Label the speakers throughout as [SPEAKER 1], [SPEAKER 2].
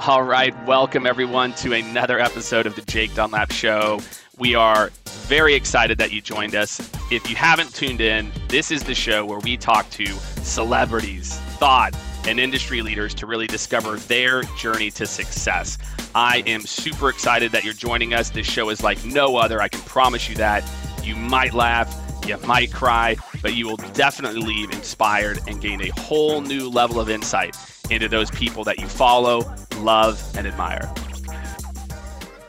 [SPEAKER 1] All right, welcome everyone to another episode of the Jake Dunlap Show. We are very excited that you joined us. If you haven't tuned in, this is the show where we talk to celebrities, thought, and industry leaders to really discover their journey to success. I am super excited that you're joining us. This show is like no other. I can promise you that. You might laugh, you might cry, but you will definitely leave inspired and gain a whole new level of insight into those people that you follow, love, and admire.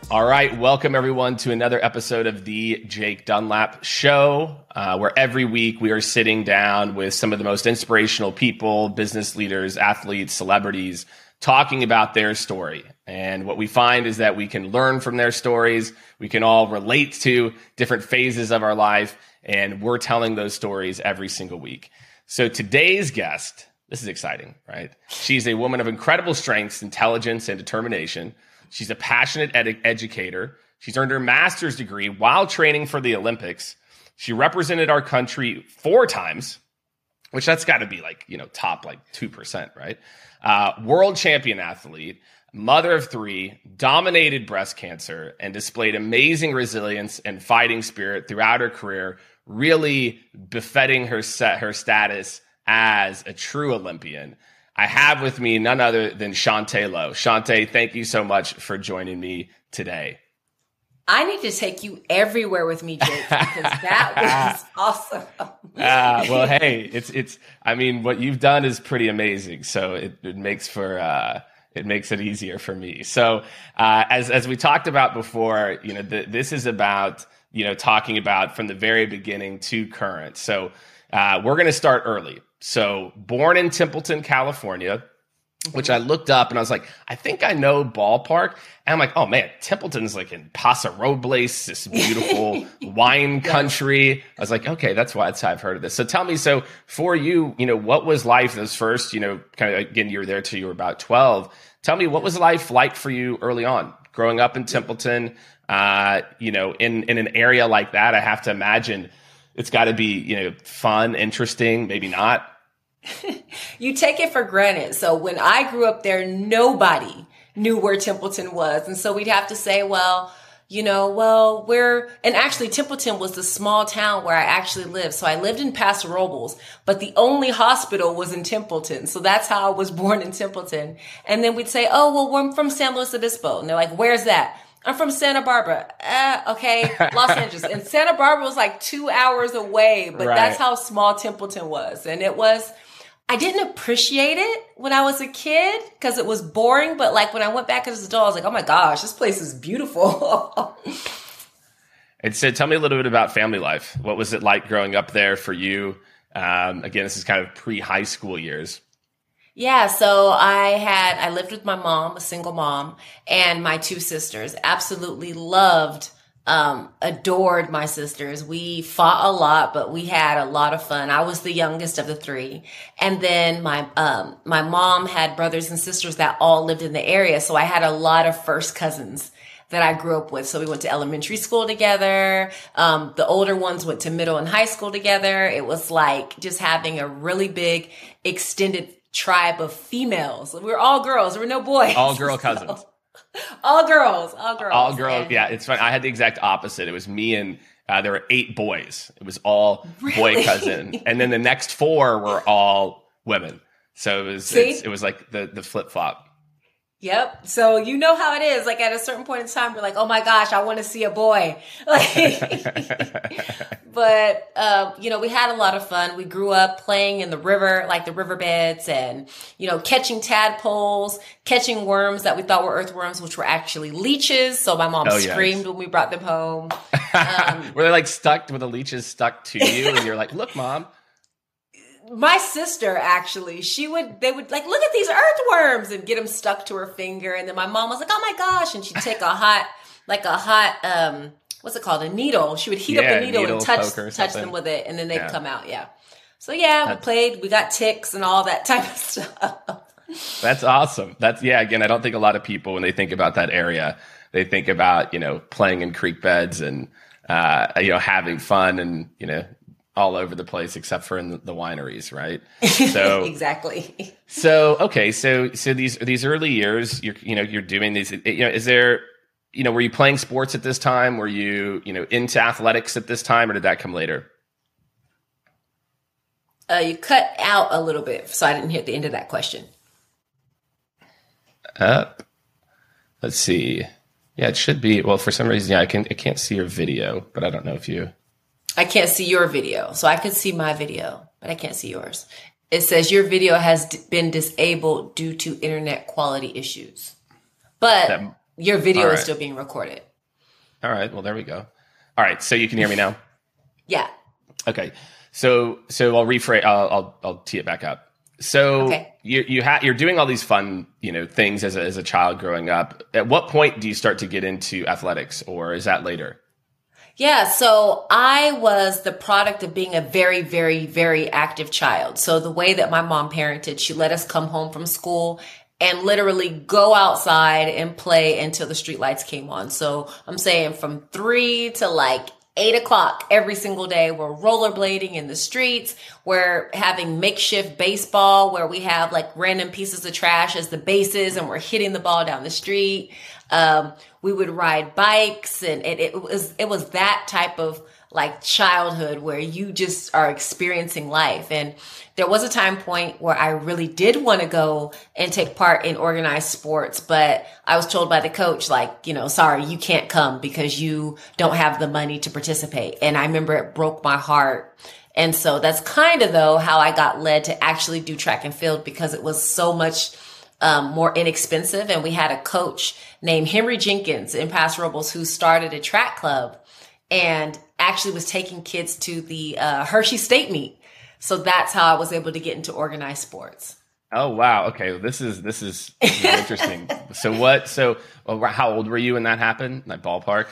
[SPEAKER 1] All right, welcome everyone to another episode of the Jake Dunlap Show, uh, where every week we are sitting down with some of the most inspirational people, business leaders, athletes, celebrities, talking about their story. And what we find is that we can learn from their stories. We can all relate to different phases of our life, and we're telling those stories every single week. So today's guest, this is exciting, right? She's a woman of incredible strengths, intelligence, and determination. She's a passionate ed- educator. She's earned her master's degree while training for the Olympics. She represented our country four times, which that's got to be like, you know, top like 2%, right? Uh, world champion athlete, mother of three, dominated breast cancer, and displayed amazing resilience and fighting spirit throughout her career, really befitting her set, her status as a true Olympian. I have with me none other than Chaunte Lowe. Chaunte, thank you so much for joining me today.
[SPEAKER 2] I need to take you everywhere with me, Jake, because that was awesome. uh,
[SPEAKER 1] well, hey, it's it's. I mean, what you've done is pretty amazing. So it, it makes for uh, it makes it easier for me. So uh, as as we talked about before, you know, the, this is about you know talking about from the very beginning to current. So uh, we're going to start early. So, born in Templeton, California, which I looked up and I was like, I think I know ballpark. And I'm like, oh man, Templeton's like in Paso Robles, this beautiful wine country. I was like, okay, that's why I've heard of this. So tell me, so for you, you know, what was life those first, you know, kind of again, you were there till you were about 12. Tell me, what was life like for you early on growing up in Templeton? Uh, you know, in, in an area like that, I have to imagine it's got to be you know fun interesting maybe not.
[SPEAKER 2] You take it for granted. So when i grew up there nobody knew where templeton was. And so we'd have to say well you know well we're and actually templeton was the small town where i actually lived. So i lived in paso robles but the only hospital was in templeton. So that's how i was born in templeton. And then we'd say oh well we're from san luis obispo. And they're like where's that I'm from Santa Barbara. Uh, okay, Los Angeles. And Santa Barbara was like two hours away, but right. that's how small Templeton was. And it was, I didn't appreciate it when I was a kid because it was boring. But like when I went back as an adult, I was like, oh my gosh, this place is beautiful.
[SPEAKER 1] and so tell me a little bit about family life. What was it like growing up there for you? Um, again, this is kind of pre high school years.
[SPEAKER 2] Yeah, so I had I lived with my mom, a single mom, and my two sisters. Absolutely loved um, adored my sisters. We fought a lot, but we had a lot of fun. I was the youngest of the three. And then my, um, my mom had brothers and sisters that all lived in the area. So I had a lot of first cousins that I grew up with. So we went to elementary school together. Um, the older ones went to middle and high school together. It was like just having a really big extended tribe of females. We were all girls. There were no boys.
[SPEAKER 1] All girl cousins.
[SPEAKER 2] all girls. All girls.
[SPEAKER 1] All girls. And, yeah, it's fun. I had the exact opposite. It was me and uh, there were eight boys. It was all really? boy cousin, and then the next four were all women. So it was it was like the the flip flop.
[SPEAKER 2] Yep. So you know how it is. Like at a certain point in time, we're like, oh my gosh, I want to see a boy. Like, but uh, you know, we had a lot of fun. We grew up playing in the river, like the riverbeds, and you know, catching tadpoles, catching worms that we thought were earthworms, which were actually leeches. So my mom oh, screamed yes. when we brought them home.
[SPEAKER 1] Um, were they like stuck? Were the leeches stuck to you? And you're like, look, mom
[SPEAKER 2] my sister actually she would they would like look at these earthworms and get them stuck to her finger and then my mom was like oh my gosh and she'd take a hot like a hot um what's it called a needle she would heat yeah, up the needle, needle and touch touch them with it and then they'd yeah. come out yeah so yeah That's, we played we got ticks and all that type of stuff
[SPEAKER 1] That's awesome. That's yeah. Again, I don't think a lot of people when they think about that area, they think about you know playing in creek beds and uh, you know having fun and you know all over the place except for in the, wineries, right? So
[SPEAKER 2] exactly.
[SPEAKER 1] So okay, so so these these early years, you're you know you're doing these. You know, is there you know were you playing sports at this time? Were you you know into athletics at this time, or did that come later?
[SPEAKER 2] Uh, you cut out a little bit, so I didn't hear the end of that question.
[SPEAKER 1] Up. Let's see. Yeah, it should be. Well, for some reason, yeah, I can I can't see your video, but I don't know if you.
[SPEAKER 2] I can't see your video, so I can see my video, but I can't see yours. It says your video has d- been disabled due to internet quality issues, but that, your video right. is still being recorded.
[SPEAKER 1] All right. Well, there we go. All right. So you can hear me now.
[SPEAKER 2] yeah.
[SPEAKER 1] Okay. So so I'll rephrase. I'll I'll, I'll tee it back up. So okay. you you ha- you're doing all these fun you know things as a, as a child growing up. At what point do you start to get into athletics, or is that later?
[SPEAKER 2] Yeah, so I was the product of being a very, very, very active child. So the way that my mom parented, she let us come home from school and literally go outside and play until the street lights came on. So I'm saying from three to like eight o'clock every single day. We're rollerblading in the streets. We're having makeshift baseball where we have like random pieces of trash as the bases and we're hitting the ball down the street. Um, we would ride bikes and it, it was, it was that type of like childhood where you just are experiencing life. And there was a time point where I really did want to go and take part in organized sports, but I was told by the coach, like, you know, sorry, you can't come because you don't have the money to participate. And I remember it broke my heart. And so that's kind of though how I got led to actually do track and field because it was so much um, more inexpensive. And we had a coach named Henry Jenkins in Paso Robles who started a track club and actually was taking kids to the uh, Hershey State meet. So that's how I was able to get into organized sports.
[SPEAKER 1] Oh wow! Okay, this is this is interesting. so what? So how old were you when that happened? Like ballpark?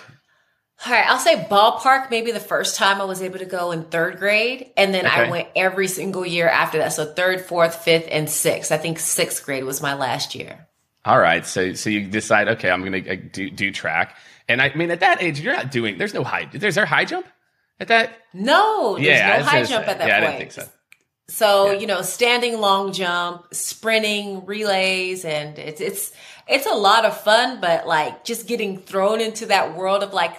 [SPEAKER 2] All right, I'll say ballpark. Maybe the first time I was able to go in third grade, and then okay. I went every single year after that. So third, fourth, fifth, and sixth. I think sixth grade was my last year.
[SPEAKER 1] All right, so so you decide, okay, I'm going to uh, do do track, and I mean at that age, you're not doing. There's no high. There's there high jump at that?
[SPEAKER 2] No, there's yeah, no high jump at that yeah, point. I didn't think so. So, yeah. you know, standing long jump, sprinting, relays, and it's it's it's a lot of fun, but like just getting thrown into that world of like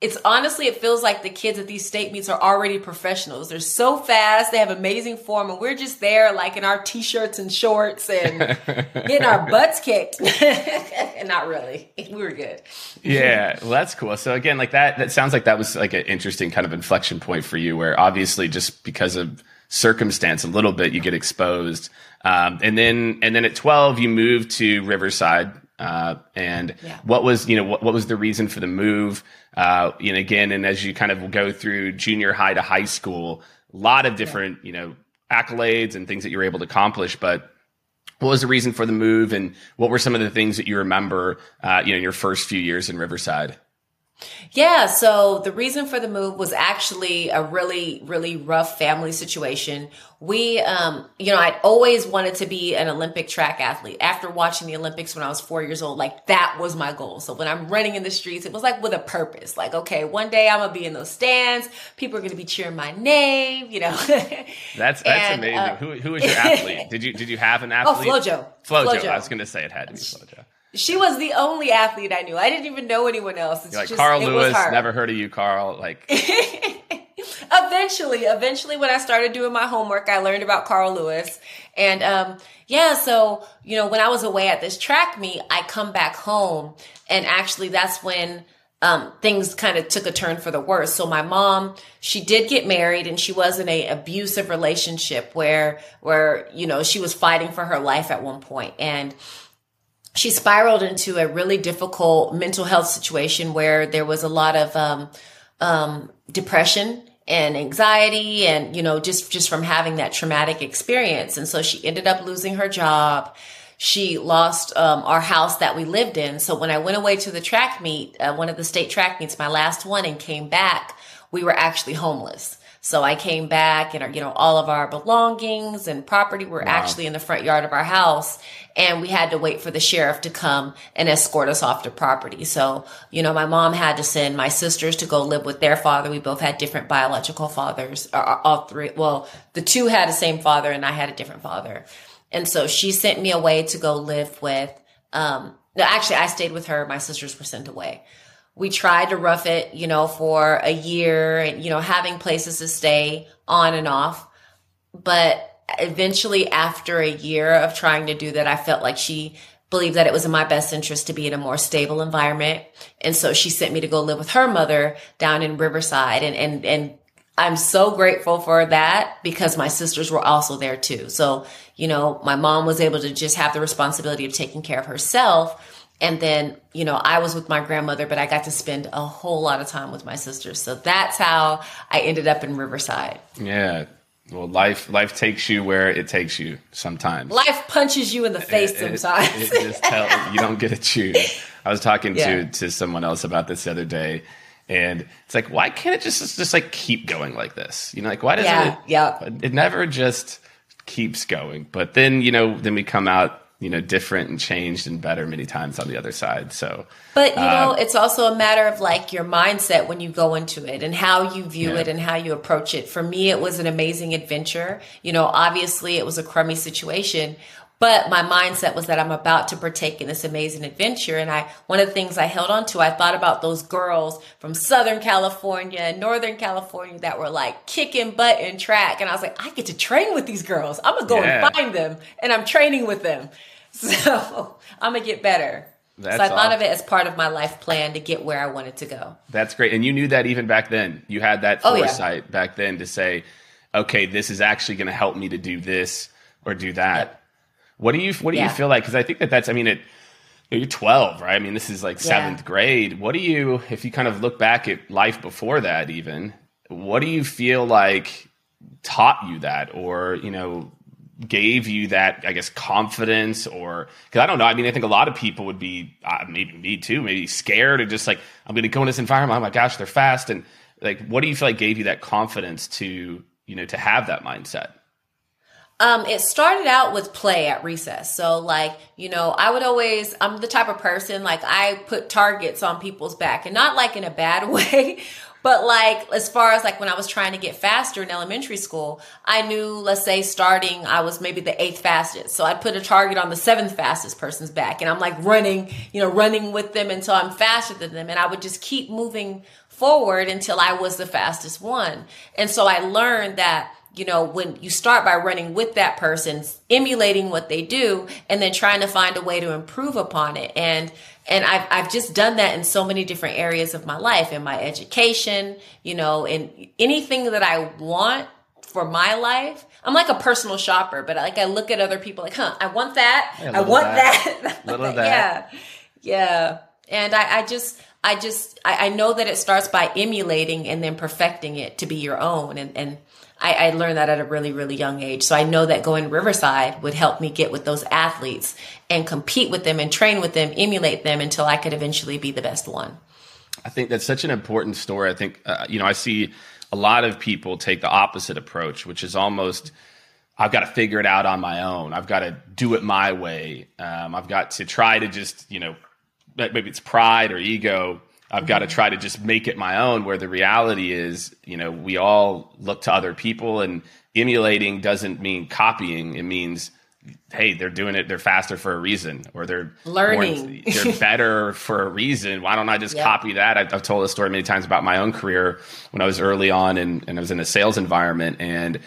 [SPEAKER 2] it's honestly it feels like the kids at these state meets are already professionals. They're so fast, they have amazing form, and we're just there like in our t-shirts and shorts and getting our butts kicked. and not really. We were good.
[SPEAKER 1] yeah, well that's cool. So again, like that that sounds like that was like an interesting kind of inflection point for you where obviously just because of circumstance a little bit you get exposed. Um, and then and then at 12 you moved to Riverside uh, and yeah. what was you know what, what was the reason for the move? Uh, you know, again, and as you kind of go through junior high to high school, a lot of different yeah. you know accolades and things that you were able to accomplish, but what was the reason for the move and what were some of the things that you remember uh, you know in your first few years in riverside
[SPEAKER 2] yeah, so the reason for the move was actually a really, really rough family situation. We, um, you know, I'd always wanted to be an Olympic track athlete. After watching the Olympics when I was four years old, like that was my goal. So when I'm running in the streets, it was like with a purpose. Like, okay, one day I'm gonna be in those stands. People are gonna be cheering my name. You know.
[SPEAKER 1] that's that's and, amazing. Uh, who who was your athlete? did you did you have an oh, athlete?
[SPEAKER 2] Oh, Flojo.
[SPEAKER 1] Flojo. Flojo. I was gonna say it had to be Flojo.
[SPEAKER 2] She was the only athlete I knew. I didn't even know anyone else.
[SPEAKER 1] It's like just, Carl Lewis. Never heard of you, Carl. Like
[SPEAKER 2] eventually, eventually, when I started doing my homework, I learned about Carl Lewis. And um, yeah, so you know, when I was away at this track meet, I come back home, and actually, that's when um, things kind of took a turn for the worse. So my mom, she did get married and she was in a abusive relationship where, where, you know, she was fighting for her life at one point. And she spiraled into a really difficult mental health situation where there was a lot of um, um, depression and anxiety and you know just just from having that traumatic experience. And so she ended up losing her job. She lost um, our house that we lived in. So when i went away to the track meet uh, one of the state track meets my last one and came back we were actually homeless So I came back and, you know, all of our belongings and property were wow. actually in the front yard of our house. And we had to wait for the sheriff to come and escort us off the property. So, you know, my mom had to send my sisters to go live with their father. We both had different biological fathers, all three. Well, the two had the same father and I had a different father. And so she sent me away to go live with, um, no, actually I stayed with her. My sisters were sent away we tried to rough it, you know, for a year and, you know, having places to stay on and off. But eventually, after a year of trying to do that, I felt like she believed that it was in my best interest to be in a more stable environment. And so she sent me to go live with her mother down in Riverside. And, and, and I'm so grateful for that because my sisters were also there too. So, you know, my mom was able to just have the responsibility of taking care of herself and then, you know, I was with my grandmother, but I got to spend a whole lot of time with my sisters. So that's how I ended up in Riverside.
[SPEAKER 1] Yeah. Well, life life takes you where it takes you sometimes.
[SPEAKER 2] Life punches you in the face it, sometimes.
[SPEAKER 1] It, it just tell, you don't get to choose. I was talking yeah. to to someone else about this the other day, and it's like, why can't it just just like keep going like this? You know, like why doesn't yeah, it? Yeah. It never just keeps going. But then you know, then we come out you know different and changed and better many times on the other side. So
[SPEAKER 2] but you know um, it's also a matter of like your mindset when you go into it and how you view yeah. it and how you approach it. For me it was an amazing adventure. You know obviously it was a crummy situation but my mindset was that I'm about to partake in this amazing adventure. And I, one of the things I held on to, I thought about those girls from Southern California and Northern California that were like kicking butt in track. And I was like, I get to train with these girls. I'm going to go yeah. and find them and I'm training with them. So I'm going to get better. That's so I thought awesome. of it as part of my life plan to get where I wanted to go.
[SPEAKER 1] That's great. And you knew that even back then. You had that foresight oh, yeah. back then to say, okay, this is actually going to help me to do this or do that. Yep. What do you What do yeah. you feel like? Because I think that that's. I mean, it. You're 12, right? I mean, this is like seventh yeah. grade. What do you, if you kind of look back at life before that, even, what do you feel like taught you that, or you know, gave you that, I guess, confidence, or because I don't know. I mean, I think a lot of people would be, uh, maybe me too, maybe scared or just like, I'm going to go in this environment. Oh my gosh, they're fast, and like, what do you feel like gave you that confidence to, you know, to have that mindset?
[SPEAKER 2] Um, it started out with play at recess. So like, you know, I would always, I'm the type of person, like I put targets on people's back and not like in a bad way, but like as far as like when I was trying to get faster in elementary school, I knew, let's say starting, I was maybe the eighth fastest. So I'd put a target on the seventh fastest person's back and I'm like running, you know, running with them until I'm faster than them. And I would just keep moving forward until I was the fastest one. And so I learned that you know, when you start by running with that person, emulating what they do, and then trying to find a way to improve upon it. And and I've I've just done that in so many different areas of my life, in my education, you know, in anything that I want for my life. I'm like a personal shopper, but like I look at other people like, huh, I want that. Yeah, I want that. that. little that. Yeah. Yeah. And I, I just I just I, I know that it starts by emulating and then perfecting it to be your own. And and I, I, learned that at a really, really young age. So I know that going Riverside would help me get with those athletes and compete with them and train with them, emulate them until I could eventually be the best one.
[SPEAKER 1] I think that's such an important story. I think, uh, you know, I see a lot of people take the opposite approach, which is almost, I've got to figure it out on my own. I've got to do it my way. Um, I've got to try to just, you know, maybe it's pride or ego I've got to mm-hmm. try to just make it my own. Where the reality is, you know, we all look to other people, and emulating doesn't mean copying. It means, hey, they're doing it. They're faster for a reason, or they're
[SPEAKER 2] learning.
[SPEAKER 1] More, they're better for a reason. Why don't I just yep. copy that? I've, I've, told this story many times about my own career when I was early on, and, and I was in a sales environment, and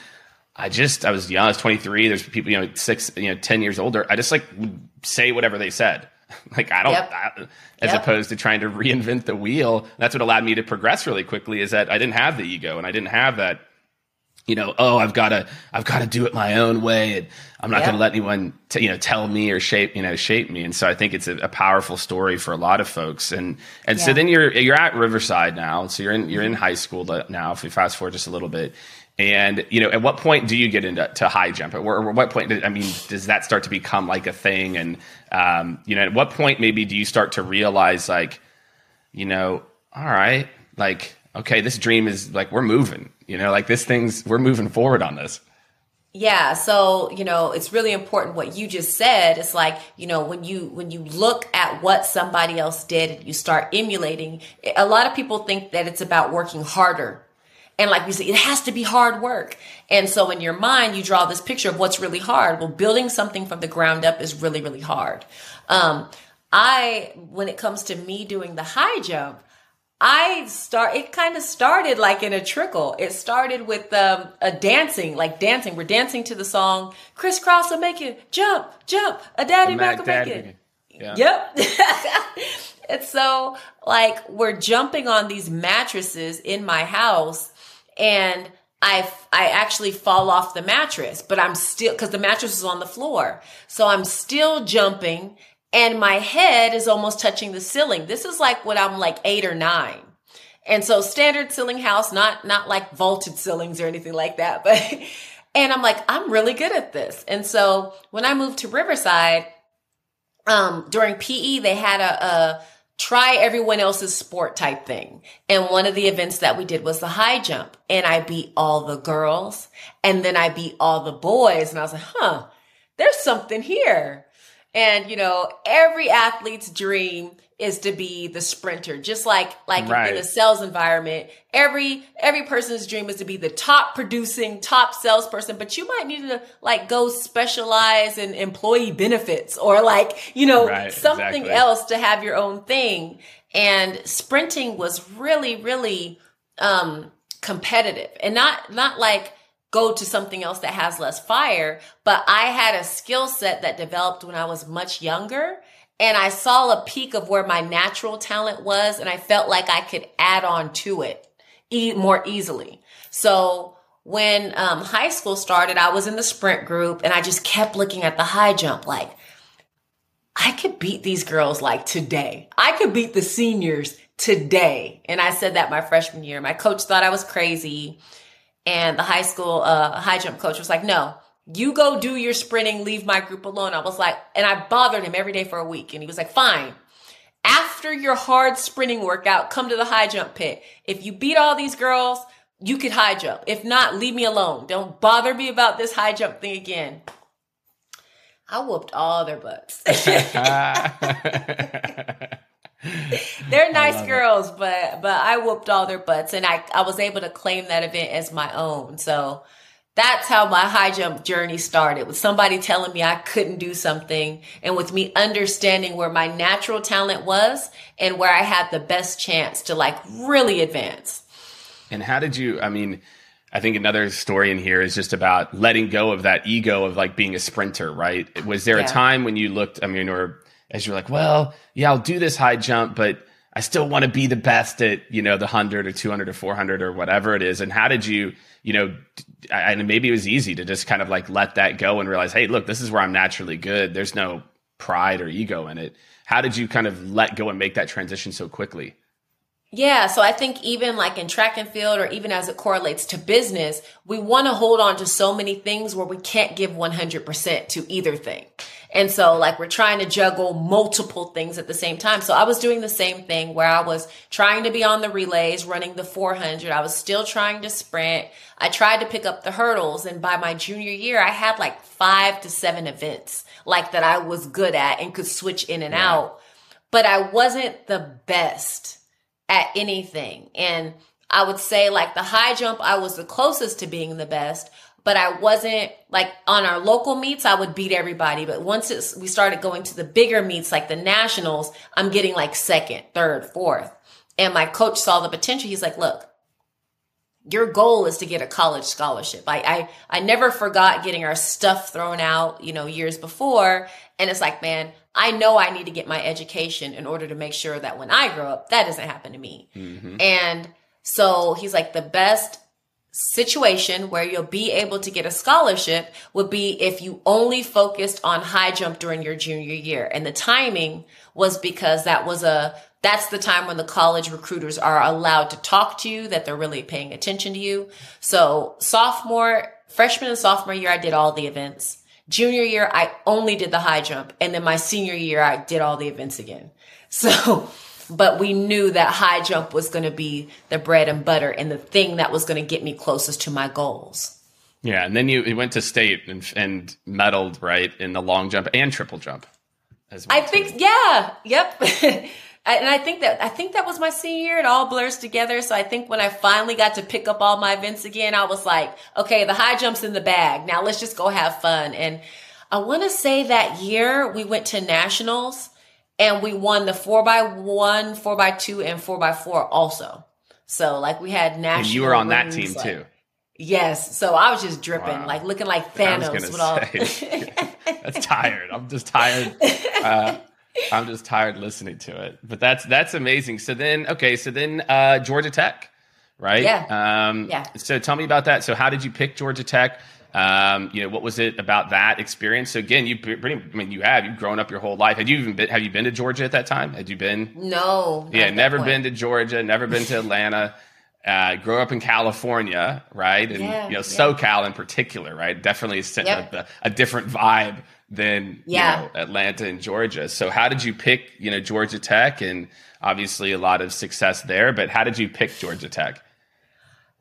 [SPEAKER 1] I just I was young. I was 23. There's people, you know, six, you know, 10 years older. I just like say whatever they said like I don't, yep. I, as yep. opposed to trying to reinvent the wheel. That's what allowed me to progress really quickly. Is that I didn't have the ego and I didn't have that, you know, oh, I've got to, I've got to do it my own way, and I'm not yep. going to let anyone, t- you know, tell me or shape, you know, shape me. And so I think it's a, a powerful story for a lot of folks. And and yeah. so then you're you're at Riverside now, so you're in you're in high school now. If we fast forward just a little bit, and you know, at what point do you get into to high jump? Or, at what point? I mean, does that start to become like a thing? And um, you know, at what point maybe do you start to realize like, you know, all right, like okay, this dream is like we're moving, you know, like this thing's we're moving forward on this.
[SPEAKER 2] Yeah, so you know, it's really important what you just said. It's like, you know, when you when you look at what somebody else did you start emulating, a lot of people think that it's about working harder. And like we say, it has to be hard work. And so in your mind, you draw this picture of what's really hard. Well, building something from the ground up is really, really hard. Um, I, when it comes to me doing the high jump, I start, it kind of started like in a trickle. It started with um, a dancing, like dancing. We're dancing to the song, crisscross will make it, jump, jump, a daddy will make it. Yeah. Yep. and so, like, we're jumping on these mattresses in my house, and I I actually fall off the mattress, but I'm still because the mattress is on the floor, so I'm still jumping, and my head is almost touching the ceiling. This is like when I'm like eight or nine. And so standard ceiling house, not not like vaulted ceilings or anything like that, but and I'm like, I'm really good at this. And so when I moved to Riverside, um, during PE, they had a, a try everyone else's sport type thing. And one of the events that we did was the high jump. And I beat all the girls and then I beat all the boys. And I was like, huh, there's something here. And you know, every athlete's dream is to be the sprinter. Just like like right. in a sales environment, every every person's dream is to be the top producing, top salesperson. But you might need to like go specialize in employee benefits or like you know right, something exactly. else to have your own thing. And sprinting was really really um competitive and not not like go to something else that has less fire. But I had a skill set that developed when I was much younger. And I saw a peak of where my natural talent was, and I felt like I could add on to it e- more easily. So when um, high school started, I was in the sprint group, and I just kept looking at the high jump like, I could beat these girls like today. I could beat the seniors today. And I said that my freshman year. My coach thought I was crazy. And the high school uh, high jump coach was like, no, you go do your sprinting, leave my group alone. I was like, and I bothered him every day for a week. And he was like, fine. After your hard sprinting workout, come to the high jump pit. If you beat all these girls, you could high jump. If not, leave me alone. Don't bother me about this high jump thing again. I whooped all their butts. They're nice girls, it. but but I whooped all their butts, and I I was able to claim that event as my own. So that's how my high jump journey started with somebody telling me I couldn't do something, and with me understanding where my natural talent was and where I had the best chance to like really advance.
[SPEAKER 1] And how did you? I mean. I think another story in here is just about letting go of that ego of like being a sprinter, right? Was there yeah. a time when you looked, I mean, or as you're like, well, yeah, I'll do this high jump, but I still want to be the best at, you know, the 100 or 200 or 400 or whatever it is. And how did you, you know, and maybe it was easy to just kind of like let that go and realize, hey, look, this is where I'm naturally good. There's no pride or ego in it. How did you kind of let go and make that transition so quickly?
[SPEAKER 2] Yeah, so I think even like in track and field or even as it correlates to business, we want to hold on to so many things where we can't give 100% to either thing. And so like we're trying to juggle multiple things at the same time. So I was doing the same thing where I was trying to be on the relays, running the 400. I was still trying to sprint. I tried to pick up the hurdles and by my junior year, I had like five to seven events like that I was good at and could switch in and yeah. out. But I wasn't the best at anything. And I would say like the high jump, I was the closest to being the best, but I wasn't like on our local meets, I would beat everybody. But once it's, we started going to the bigger meets, like the nationals, I'm getting like second, third, fourth. And my coach saw the potential. He's like, look, your goal is to get a college scholarship. I, I, I never forgot getting our stuff thrown out, you know, years before. And it's like, man, I know I need to get my education in order to make sure that when I grow up, that doesn't happen to me. Mm-hmm. And so he's like, the best situation where you'll be able to get a scholarship would be if you only focused on high jump during your junior year. And the timing was because that was a, that's the time when the college recruiters are allowed to talk to you, that they're really paying attention to you. So sophomore, freshman and sophomore year, I did all the events. Junior year, I only did the high jump. And then my senior year, I did all the events again. So but we knew that high jump was going to be the bread and butter and the thing that was going to get me closest to my goals.
[SPEAKER 1] Yeah, and then you, you went to state and, and medaled right in the long jump and triple jump
[SPEAKER 2] as well. I think, yeah, yep. and I think that I think that was my senior year. It all blurs together. So I think when I finally got to pick up all my events again, I was like, okay, the high jumps in the bag. Now let's just go have fun. And I want to say that year we went to nationals and we won the four by one, four by two, and four by four also. So like we had national. And
[SPEAKER 1] you were on that team like, too.
[SPEAKER 2] Yes. So I was just dripping, wow. like looking like Thanos with all.
[SPEAKER 1] that's tired. I'm just tired. Uh, I'm just tired listening to it. But that's that's amazing. So then, okay. So then, uh, Georgia Tech, right?
[SPEAKER 2] Yeah. Um, yeah.
[SPEAKER 1] So tell me about that. So how did you pick Georgia Tech? Um, you know, what was it about that experience? So again, you pretty, I mean, you have you've grown up your whole life. Had you even been? Have you been to Georgia at that time? Had you been?
[SPEAKER 2] No.
[SPEAKER 1] Yeah, never been to Georgia. Never been to Atlanta uh, grew up in California, right? And yeah, you know, yeah. SoCal in particular, right? Definitely yep. a, a, different vibe than yeah. you know, Atlanta and Georgia. So how did you pick, you know, Georgia Tech and obviously a lot of success there, but how did you pick Georgia Tech?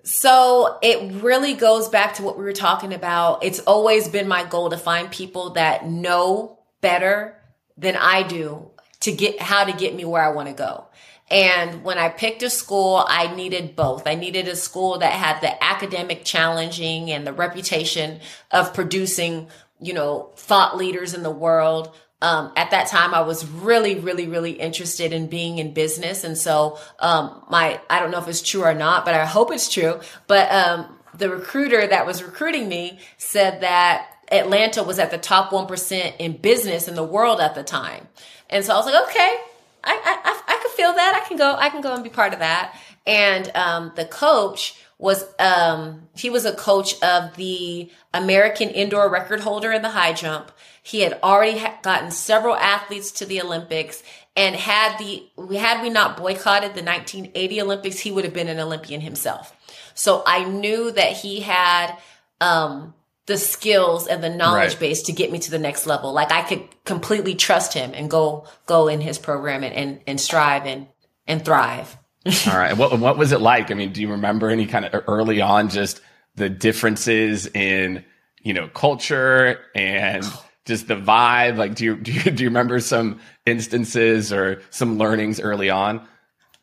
[SPEAKER 2] So it really goes back to what we were talking about. It's always been my goal to find people that know better than I do to get how to get me where I want to go. And when I picked a school, I needed both. I needed a school that had the academic challenging and the reputation of producing, you know, thought leaders in the world. Um, at that time, I was really, really, really interested in being in business. And so, um, my, I don't know if it's true or not, but I hope it's true. But, um, the recruiter that was recruiting me said that Atlanta was at the top 1% in business in the world at the time. And so I was like, okay, I, I, I could feel that. I can go, I can go and be part of that. And, um, the coach was, um, he was a coach of the American indoor record holder in the high jump. He had already ha- gotten several athletes to the Olympics and had the, had we not boycotted the 1980 Olympics, he would have been an Olympian himself. So I knew that he had, um, the skills and the knowledge right. base to get me to the next level. Like I could completely trust him and go go in his program and and, and strive and and thrive.
[SPEAKER 1] All right. What what was it like? I mean, do you remember any kind of early on just the differences in you know culture and just the vibe? Like, do you do you, do you remember some instances or some learnings early on?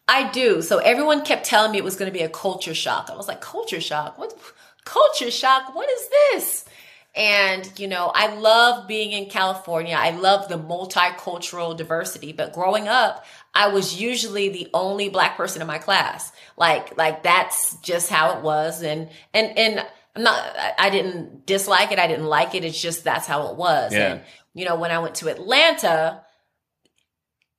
[SPEAKER 2] I do. So everyone kept telling me it was going to be a culture shock. I was like, culture shock? What? culture shock. What is this? And, you know, I love being in California. I love the multicultural diversity, but growing up, I was usually the only black person in my class. Like, like that's just how it was. And, and, and I'm not, I didn't dislike it. I didn't like it. It's just that's how it was. Yeah. And, you know, when I went to Atlanta,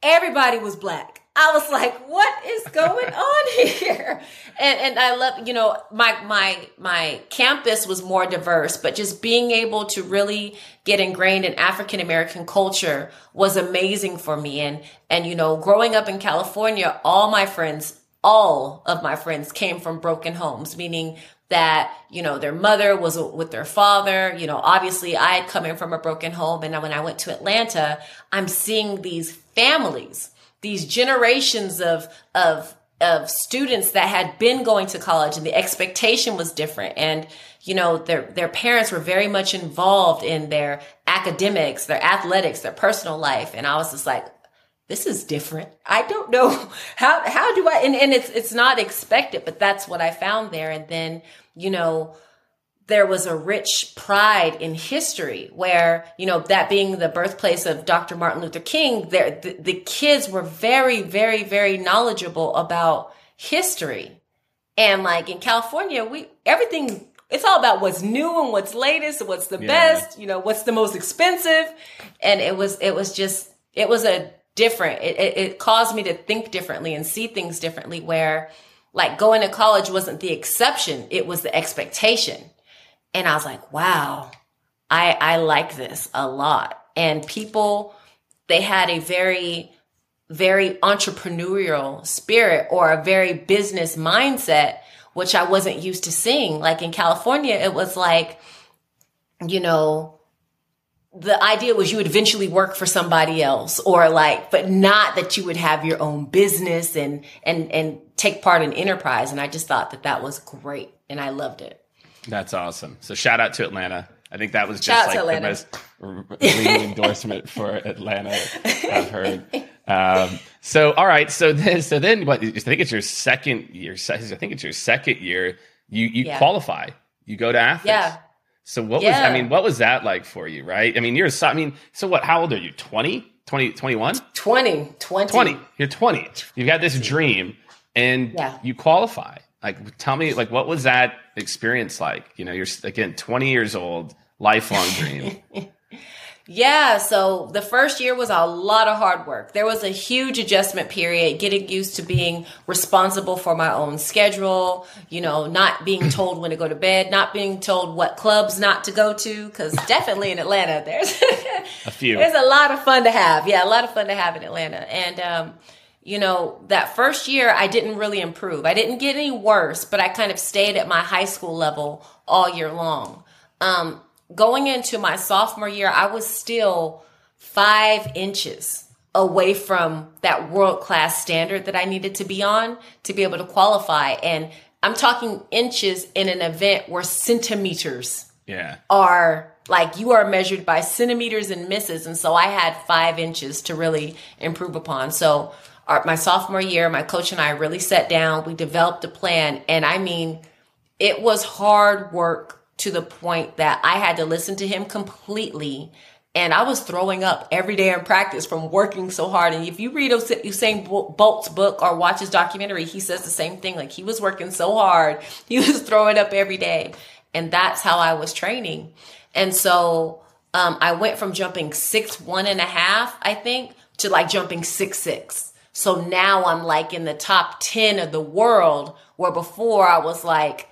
[SPEAKER 2] everybody was black. I was like, what is going on here? And and I love, you know, my my my campus was more diverse, but just being able to really get ingrained in African American culture was amazing for me. And and you know, growing up in California, all my friends, all of my friends came from broken homes, meaning that you know their mother was with their father. You know obviously i had come in from a broken home and when i went to atlanta i'm seeing these families these generations of of of students that had been going to college and the expectation was different. And you know their their parents were very much involved in their academics their athletics their personal life. And i was just like this is different i don't know how how do i and, and it's it's not expected but that's what i found there and then you know there was a rich pride in history where, you know, that being the birthplace of Dr. Martin Luther King, there, the, the kids were very, very, very knowledgeable about history. And like in California, we, everything, it's all about what's new and what's latest, what's the yeah. best, you know, what's the most expensive. And it was, it was just, it was a different, it, it, it caused me to think differently and see things differently where like going to college wasn't the exception. It was the expectation and I was like, wow, I, I like this a lot. And people, they had a very, very entrepreneurial spirit or a very business mindset, which I wasn't used to seeing. Like in California, it was like, you know, the idea was you would eventually work for somebody else or like but not that you would have your own business and and and take part in enterprise. And i just thought that that was great and i loved it.
[SPEAKER 1] That's awesome. So shout out to atlanta. I think that was just shout like the most ringing endorsement for atlanta i've heard. Um, so all right. So then so then what i think it's your second year i think it's your second year. You you yeah. qualify. You go to athens.
[SPEAKER 2] Yeah
[SPEAKER 1] so what yeah. was I mean, what was that like for you, right? I mean, you're I mean, so what how old are you? 20? 20 21?
[SPEAKER 2] 20, 20.
[SPEAKER 1] 20. You're 20. You've got this dream and yeah. you qualify. Like tell me like what was that experience like? You know, you're again 20 years old, lifelong dream.
[SPEAKER 2] Yeah, so the first year was a lot of hard work. There was a huge adjustment period, getting used to being responsible for my own schedule, you know, not being told when to go to bed, not being told what clubs not to go to, because definitely in Atlanta, there's
[SPEAKER 1] a few.
[SPEAKER 2] There's a lot of fun to have. Yeah, a lot of fun to have in Atlanta. And, um, you know, that first year I didn't really improve. I didn't get any worse, but I kind of stayed at my high school level all year long. Um, going into my sophomore year, I was still five inches away from that world class standard that I needed to be on to be able to qualify. And I'm talking inches in an event where centimeters
[SPEAKER 1] yeah.
[SPEAKER 2] are like you are measured by centimeters and misses. And so I had five inches to really improve upon. So our, my sophomore year, my coach and I really sat down, we developed a plan. And I mean, it was hard work to the point that I had to listen to him completely. And I was throwing up every day in practice from working so hard. And if you read Usain Bolt's book or watch his documentary, he says the same thing. Like he was working so hard, he was throwing up every day. And that's how I was training. And so um, I went from jumping six one and a half, I think, to like jumping six six. So now I'm like in the top 10 of the world, where before I was like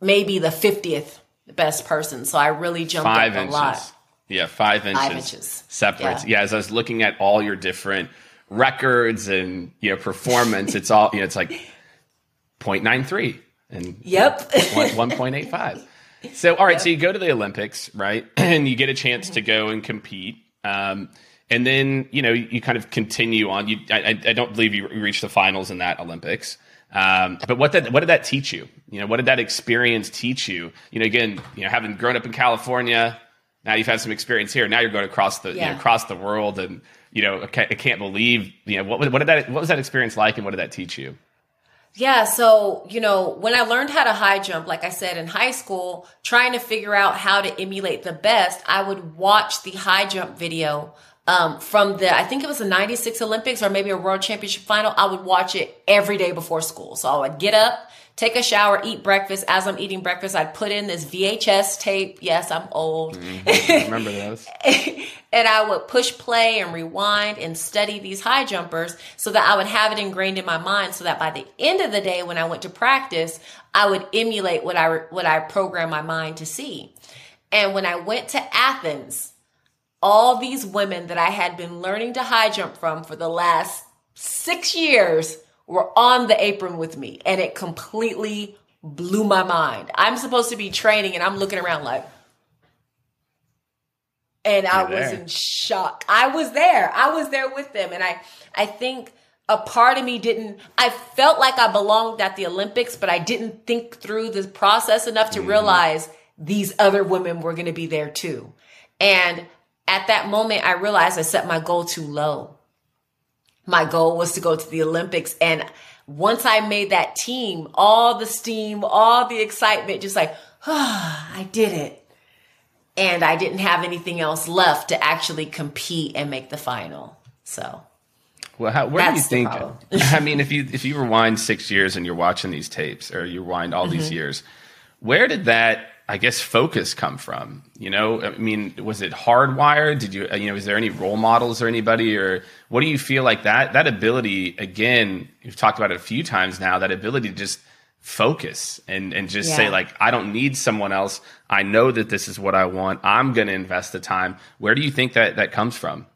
[SPEAKER 2] maybe the 50th best person. So I really jumped five up inches. a lot.
[SPEAKER 1] Yeah, five inches. Five inches. Separates. Yeah. yeah, as I was looking at all your different records and you know performance, it's all you know, it's like 0.93 and
[SPEAKER 2] yep
[SPEAKER 1] 1.85. So all right, yep. so you go to the Olympics, right? and you get a chance to go and compete. Um, and then you know you kind of continue on. You, I, I don't believe you reached the finals in that Olympics. Um, but what that what did that teach you? You know, what did that experience teach you? You know, again, you know, having grown up in California, now you've had some experience here. Now you're going across the yeah. you know, across the world, and you know, I can't, I can't believe you know what what did that what was that experience like, and what did that teach you?
[SPEAKER 2] Yeah, so, you know, when I learned how to high jump, like I said in high school, trying to figure out how to emulate the best, I would watch the high jump video um, from the, I think it was the 96 Olympics or maybe a world championship final. I would watch it every day before school. So I would get up, take a shower, eat breakfast. As I'm eating breakfast, I'd put in this VHS tape. Yes, I'm old.
[SPEAKER 1] Mm-hmm. remember those.
[SPEAKER 2] and I would push play and rewind and study these high jumpers so that I would have it ingrained in my mind so that by the end of the day when I went to practice, I would emulate what I what I programmed my mind to see. And when I went to Athens, all these women that I had been learning to high jump from for the last six years were on the apron with me. And it completely blew my mind. I'm supposed to be training and I'm looking around like, and I was in shock. I was there. I was there with them. And I, I think a part of me didn't, I felt like I belonged at the Olympics, but I didn't think through the process enough to mm. realize these other women were going to be there too. And at that moment, I realized I set my goal too low. My goal was to go to the Olympics. And once I made that team, all the steam, all the excitement, just like, oh, I did it. And I didn't have anything else left to actually compete and make the final. So.
[SPEAKER 1] Well, how, where do you think? I mean, if you if you rewind six years and you're watching these tapes, or you rewind all mm-hmm. these years, where did that I guess focus come from? You know, I mean, was it hardwired? Did you, you know, is there any role models or anybody, or what do you feel like that that ability? Again, you've talked about it a few times now. That ability to just focus and and just yeah. say like, I don't need someone else. I know that this is what I want. I'm going to invest the time. Where do you think that that comes from?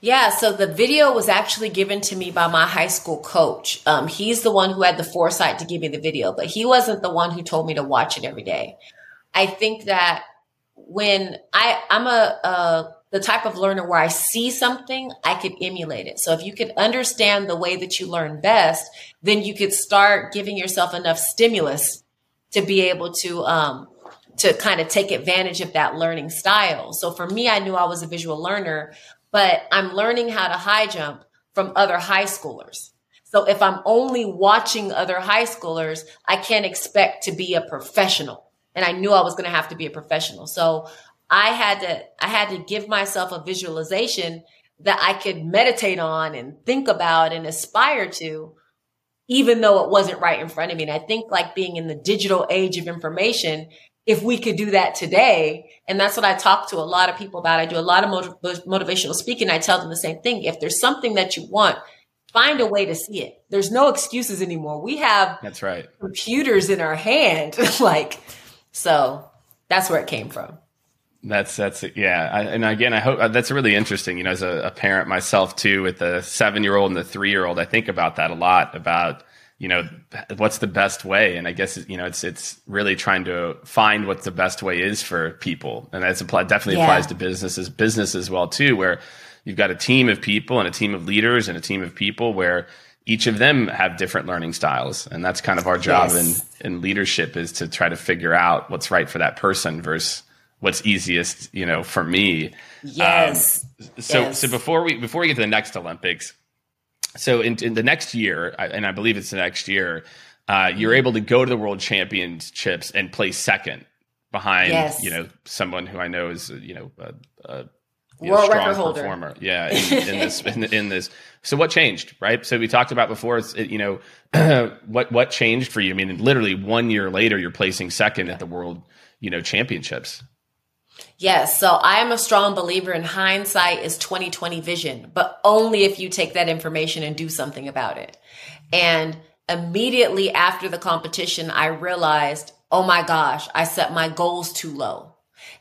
[SPEAKER 2] Yeah, so the video was actually given to me by my high school coach. Um, he's the one who had the foresight to give me the video, but he wasn't the one who told me to watch it every day. I think that when I I'm a, a the type of learner where I see something, I could emulate it. So if you could understand the way that you learn best, then you could start giving yourself enough stimulus to be able to um, to kind of take advantage of that learning style. So for me, I knew I was a visual learner, but I'm learning how to high jump from other high schoolers. So if I'm only watching other high schoolers, I can't expect to be a professional. And I knew I was going to have to be a professional. So I had to I had to give myself a visualization that I could meditate on and think about and aspire to even though it wasn't right in front of me. And I think like being in the digital age of information, if we could do that today, and that's what I talk to a lot of people about. I do a lot of motiv- motivational speaking. I tell them the same thing. If there's something that you want, find a way to see it. There's no excuses anymore. We have
[SPEAKER 1] that's right
[SPEAKER 2] computers in our hand, like so. That's where it came from.
[SPEAKER 1] That's that's yeah, I, and again, I hope uh, that's really interesting. You know, as a, a parent myself too, with the seven year old and the three year old, I think about that a lot. About you know what's the best way, and I guess you know it's it's really trying to find what the best way is for people, and that's apply, definitely yeah. applies to businesses, business as well too, where you've got a team of people and a team of leaders and a team of people where each of them have different learning styles and that's kind of our job yes. in in leadership is to try to figure out what's right for that person versus what's easiest, you know, for me.
[SPEAKER 2] Yes.
[SPEAKER 1] Um, so
[SPEAKER 2] yes.
[SPEAKER 1] so before we before we get to the next Olympics, so in, in the next year, and I believe it's the next year, uh, you're able to go to the World Championships and play second behind,
[SPEAKER 2] yes.
[SPEAKER 1] you know, someone who I know is, you know, a, a
[SPEAKER 2] you know, world record holder.
[SPEAKER 1] performer. Yeah, in, in this in, in, this. So what changed, right? So we talked about before. It's you know what what changed for you. I mean, literally one year later, you're placing second at the World you know Championships.
[SPEAKER 2] Yes. So I am a strong believer in hindsight is 2020 vision, but only if you take that information and do something about it. And immediately after the competition, I realized, oh my gosh, I set my goals too low.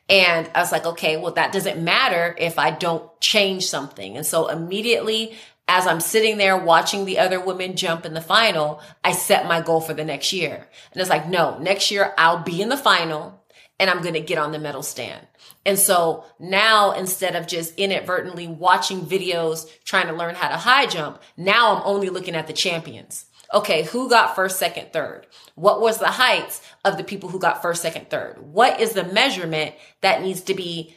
[SPEAKER 2] And I was like, okay, well, that doesn't matter if I don't change something. And so immediately as I'm sitting there watching the other women jump in the final, I set my goal for the next year. And it's like, no, next year I'll be in the final and I'm going to get on the medal stand. And so now instead of just inadvertently watching videos trying to learn how to high jump, now I'm only looking at the champions. Okay, who got first, second, third? What was the heights of the people who got first, second, third? What is the measurement that needs to be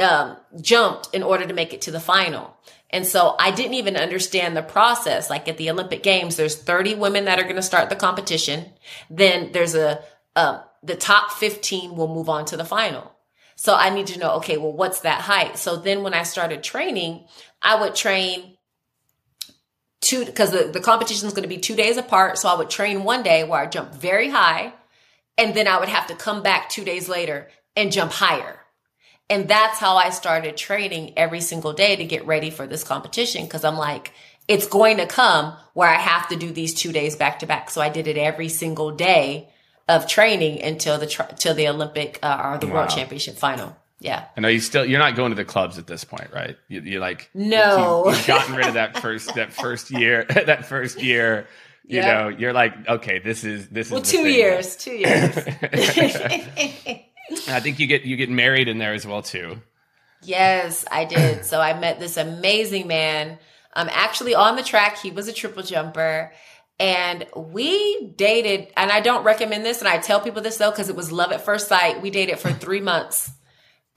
[SPEAKER 2] um, jumped in order to make it to the final? And so I didn't even understand the process. Like at the Olympic Games, there's 30 women that are going to start the competition. Then there's a, a the top 15 will move on to the final. So I need to know, okay, well, what's that height? So then when I started training, I would train two, because the, the competition is going to be two days apart. So I would train one day where I jump very high, and then I would have to come back two days later and jump higher. And that's how I started training every single day to get ready for this competition. Cause I'm like, it's going to come where I have to do these two days back to back. So I did it every single day of training until the till the Olympic uh, or the wow. World Championship final. Yeah.
[SPEAKER 1] I know you still you're not going to the clubs at this point, right? You, are like
[SPEAKER 2] no,
[SPEAKER 1] you, have gotten rid of that first that first year that first year. You know, you're like, okay, this is this
[SPEAKER 2] well,
[SPEAKER 1] is
[SPEAKER 2] two years, two years.
[SPEAKER 1] I think you get you get married in there as well too.
[SPEAKER 2] Yes, I did. So I met this amazing man. I'm um, actually on the track, he was a triple jumper and we dated, and I don't recommend this, and I tell people this though, because it was love at first sight. We dated for three months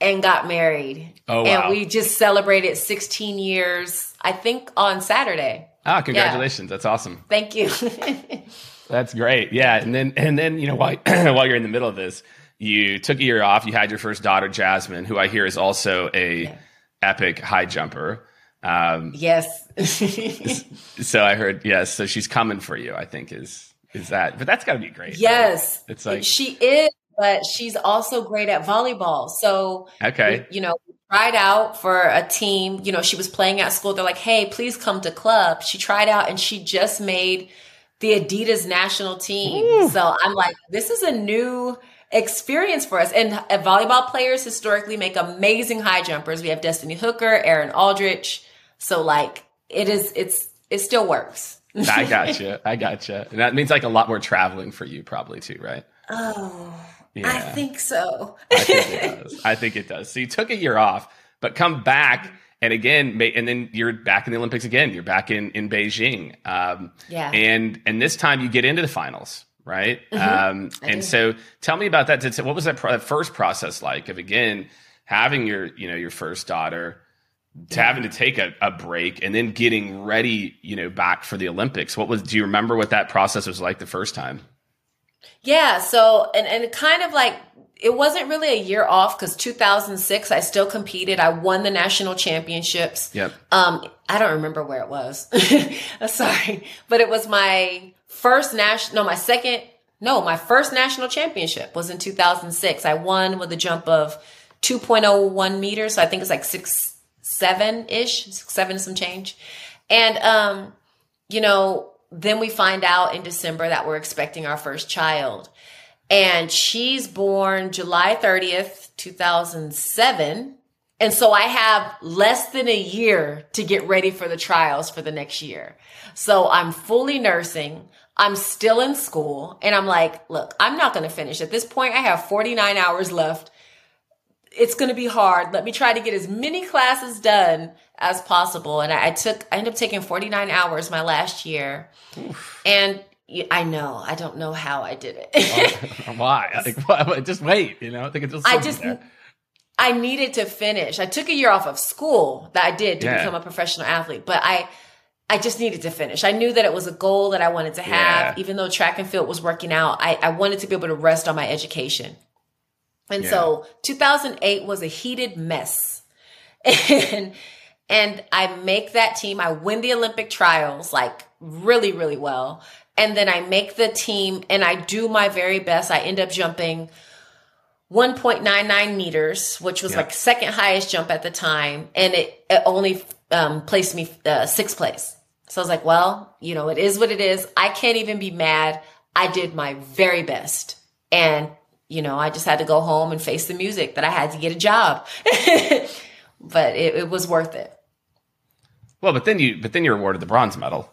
[SPEAKER 2] and got married.
[SPEAKER 1] Oh, wow.
[SPEAKER 2] And we just celebrated 16 years, I think, on Saturday.
[SPEAKER 1] Ah, congratulations. Yeah. That's awesome.
[SPEAKER 2] Thank you.
[SPEAKER 1] That's great. Yeah. And then, and then, you know, while, while you're in the middle of this, you took a year off. You had your first daughter, Jasmine, who I hear is also a yeah. epic high jumper.
[SPEAKER 2] Um, yes.
[SPEAKER 1] so I heard yes. So she's coming for you. I think is is that, but that's got to be great.
[SPEAKER 2] Yes,
[SPEAKER 1] right? it's like
[SPEAKER 2] she is, but she's also great at volleyball. So
[SPEAKER 1] okay,
[SPEAKER 2] you know, tried out for a team. You know, she was playing at school. They're like, hey, please come to club. She tried out and she just made the Adidas national team. Ooh. So I'm like, this is a new experience for us. And volleyball players historically make amazing high jumpers. We have Destiny Hooker, Erin Aldrich. So like it is, it's, it still works.
[SPEAKER 1] I gotcha. I gotcha. And that means like a lot more traveling for you probably too, right?
[SPEAKER 2] Oh, Yeah. I think so.
[SPEAKER 1] I think it does. I think it does. So you took a year off, but come back and again, and then you're back in the Olympics again. You're back in in Beijing. Um,
[SPEAKER 2] yeah.
[SPEAKER 1] And and this time you get into the finals, right? Mm-hmm. Um, and so tell me about that. What was that first process like of again having your you know your first daughter? To having to take a, a break and then getting ready, you know, back for the Olympics. What was do you remember what that process was like the first time?
[SPEAKER 2] Yeah, so and and kind of like it wasn't really a year off because 2006 I still competed. I won the national championships.
[SPEAKER 1] Yep.
[SPEAKER 2] Um, I don't remember where it was. Sorry, but it was my first national. No, my second. No, my first national championship was in 2006. I won with a jump of 2.01 meters. So I think it's like six seven ish, seven some change. And, um, you know, then we find out in December that we're expecting our first child. And she's born July 30th, 2007. And so I have less than a year to get ready for the trials for the next year. So I'm fully nursing. I'm still in school and I'm like, look, I'm not going to finish. At this point, I have 49 hours left it's going to be hard. Let me try to get as many classes done as possible. And I, I took, I ended up taking 49 hours my last year. Oof. And I know, I don't know how I did
[SPEAKER 1] it. Why? Like, just wait, you know, I think it's just,
[SPEAKER 2] I just, there. I needed to finish. I took a year off of school that I did to yeah. become a professional athlete, but I, I just needed to finish. I knew that it was a goal that I wanted to have. Yeah. Even though track and field was working out, I, I wanted to be able to rest on my education. And yeah. so 2008 was a heated mess. And and I make that team. I win the Olympic trials like really really well. And then I make the team and I do my very best. I end up jumping 1.99 meters, which was yeah. like second highest jump at the time, and it, it only um, placed me uh, sixth place. So I was like, well, you know, it is what it is. I can't even be mad. I did my very best, and you know, I just had to go home and face the music that I had to get a job. but it, it, was worth it.
[SPEAKER 1] Well, but then you but then you're awarded the bronze medal.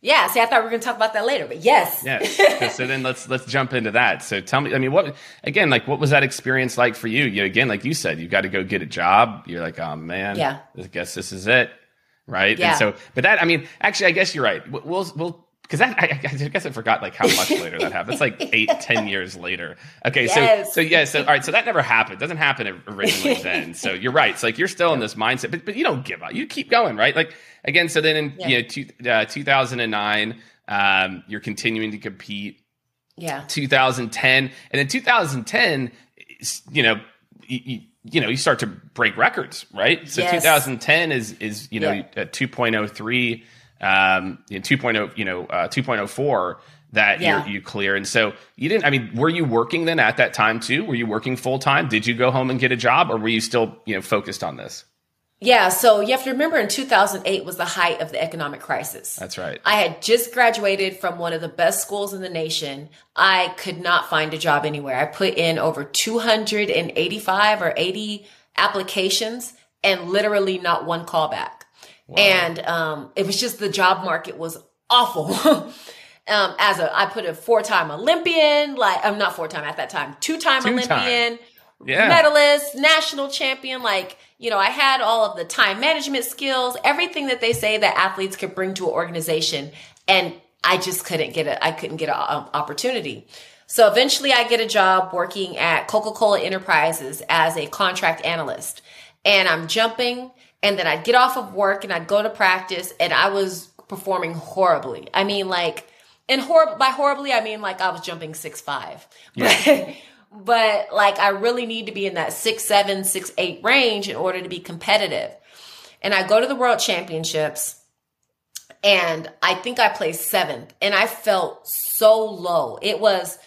[SPEAKER 2] Yeah, see, I thought we were going to talk about that later, but yes.
[SPEAKER 1] Yes. so then let's let's jump into that. So tell me, I mean, what again? Like, what was that experience like for you? You again, like you said, you got to go get a job. You're like, oh man,
[SPEAKER 2] yeah.
[SPEAKER 1] I guess this is it, right?
[SPEAKER 2] Yeah.
[SPEAKER 1] And so, but that, I mean, actually, I guess you're right. We'll we'll because I, I, I, guess I forgot like how much later that happened. It's like eight, ten years later. Okay, yes. so so yeah, so all right, so that never happened. Doesn't happen originally then. So you're right. It's like you're still in this mindset, but but you don't give up. You keep going, right? Like again, so then in yeah. you know two, uh, 2009, um, you're continuing to compete.
[SPEAKER 2] Yeah.
[SPEAKER 1] 2010, and in 2010, you know. You, you know, you start to break records, right? So yes. 2010 is is you know yeah. 2.03 um, in 2.0, you know, uh, 2.04 that yeah. you clear. And so you didn't, I mean, were you working then at that time too? Were you working full time? Did you go home and get a job or were you still, you know, focused on this?
[SPEAKER 2] Yeah, so you have to remember in 2008 was the height of the economic crisis.
[SPEAKER 1] That's right.
[SPEAKER 2] I had just graduated from one of the best schools in the nation. I could not find a job anywhere. I put in over 285 or 80 applications and literally not one callback. Wow. And um, it was just the job market was awful. um, as a, I put a four time Olympian, like I'm not four time at that time, two time Olympian, yeah. medalist, national champion. Like, you know, I had all of the time management skills, everything that they say that athletes could bring to an organization. And I just couldn't get it. I couldn't get an um, opportunity. So eventually I get a job working at Coca-Cola Enterprises as a contract analyst and I'm jumping and then I'd get off of work and I'd go to practice and I was performing horribly. I mean, like, and horrible by horribly, I mean like I was jumping six five. Yeah. But, but like I really need to be in that six seven, six eight range in order to be competitive. And I go to the world championships and I think I placed seventh and I felt so low. It was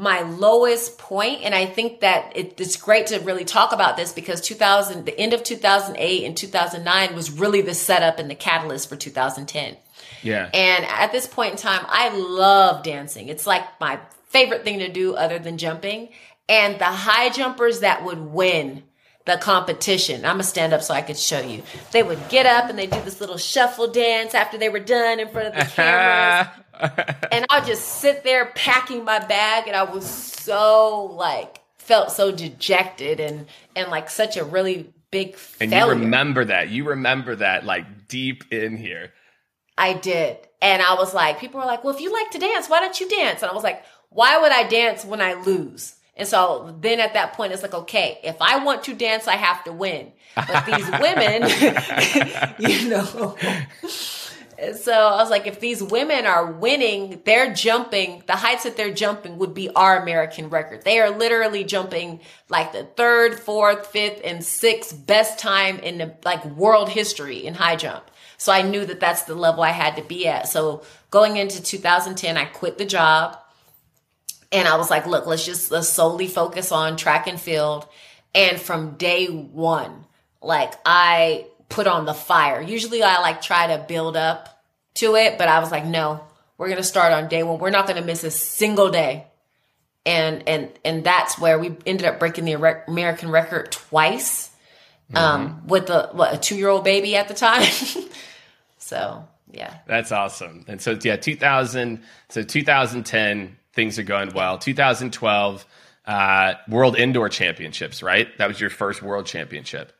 [SPEAKER 2] my lowest point and i think that it, it's great to really talk about this because 2000 the end of 2008 and 2009 was really the setup and the catalyst for 2010
[SPEAKER 1] yeah.
[SPEAKER 2] And at this point in time i love dancing. It's like my favorite thing to do other than jumping. And the high jumpers that would win the competition. I'm gonna stand up so I could show you. They would get up and they do this little shuffle dance after they were done in front of the cameras. and I'll just sit there packing my bag and I was so like felt so dejected and and like such a really big
[SPEAKER 1] and
[SPEAKER 2] failure.
[SPEAKER 1] you remember that. You remember that like deep in here.
[SPEAKER 2] I did. And I was like, people were like, well, if you like to dance, why don't you dance? And I was like, why would I dance when I lose? And so then at that point, it's like, okay, if I want to dance, I have to win. But these women, you know. And so I was like, if these women are winning, they're jumping, the heights that they're jumping would be our American record. They are literally jumping like the third, fourth, fifth, and sixth best time in the like world history in high jump. So I knew that that's the level I had to be at. So going into 2010, I quit the job and I was like, look, let's just let's solely focus on track and field. And from day one, like I put on the fire. Usually I like try to build up to it, but I was like, no, we're going to start on day one. We're not going to miss a single day. And, and, and that's where we ended up breaking the American record twice. Mm-hmm. Um, with a, what, a two year old baby at the time. so yeah.
[SPEAKER 1] That's awesome. And so, yeah, 2000, so 2010, things are going well. 2012, uh, World Indoor Championships, right? That was your first World Championship.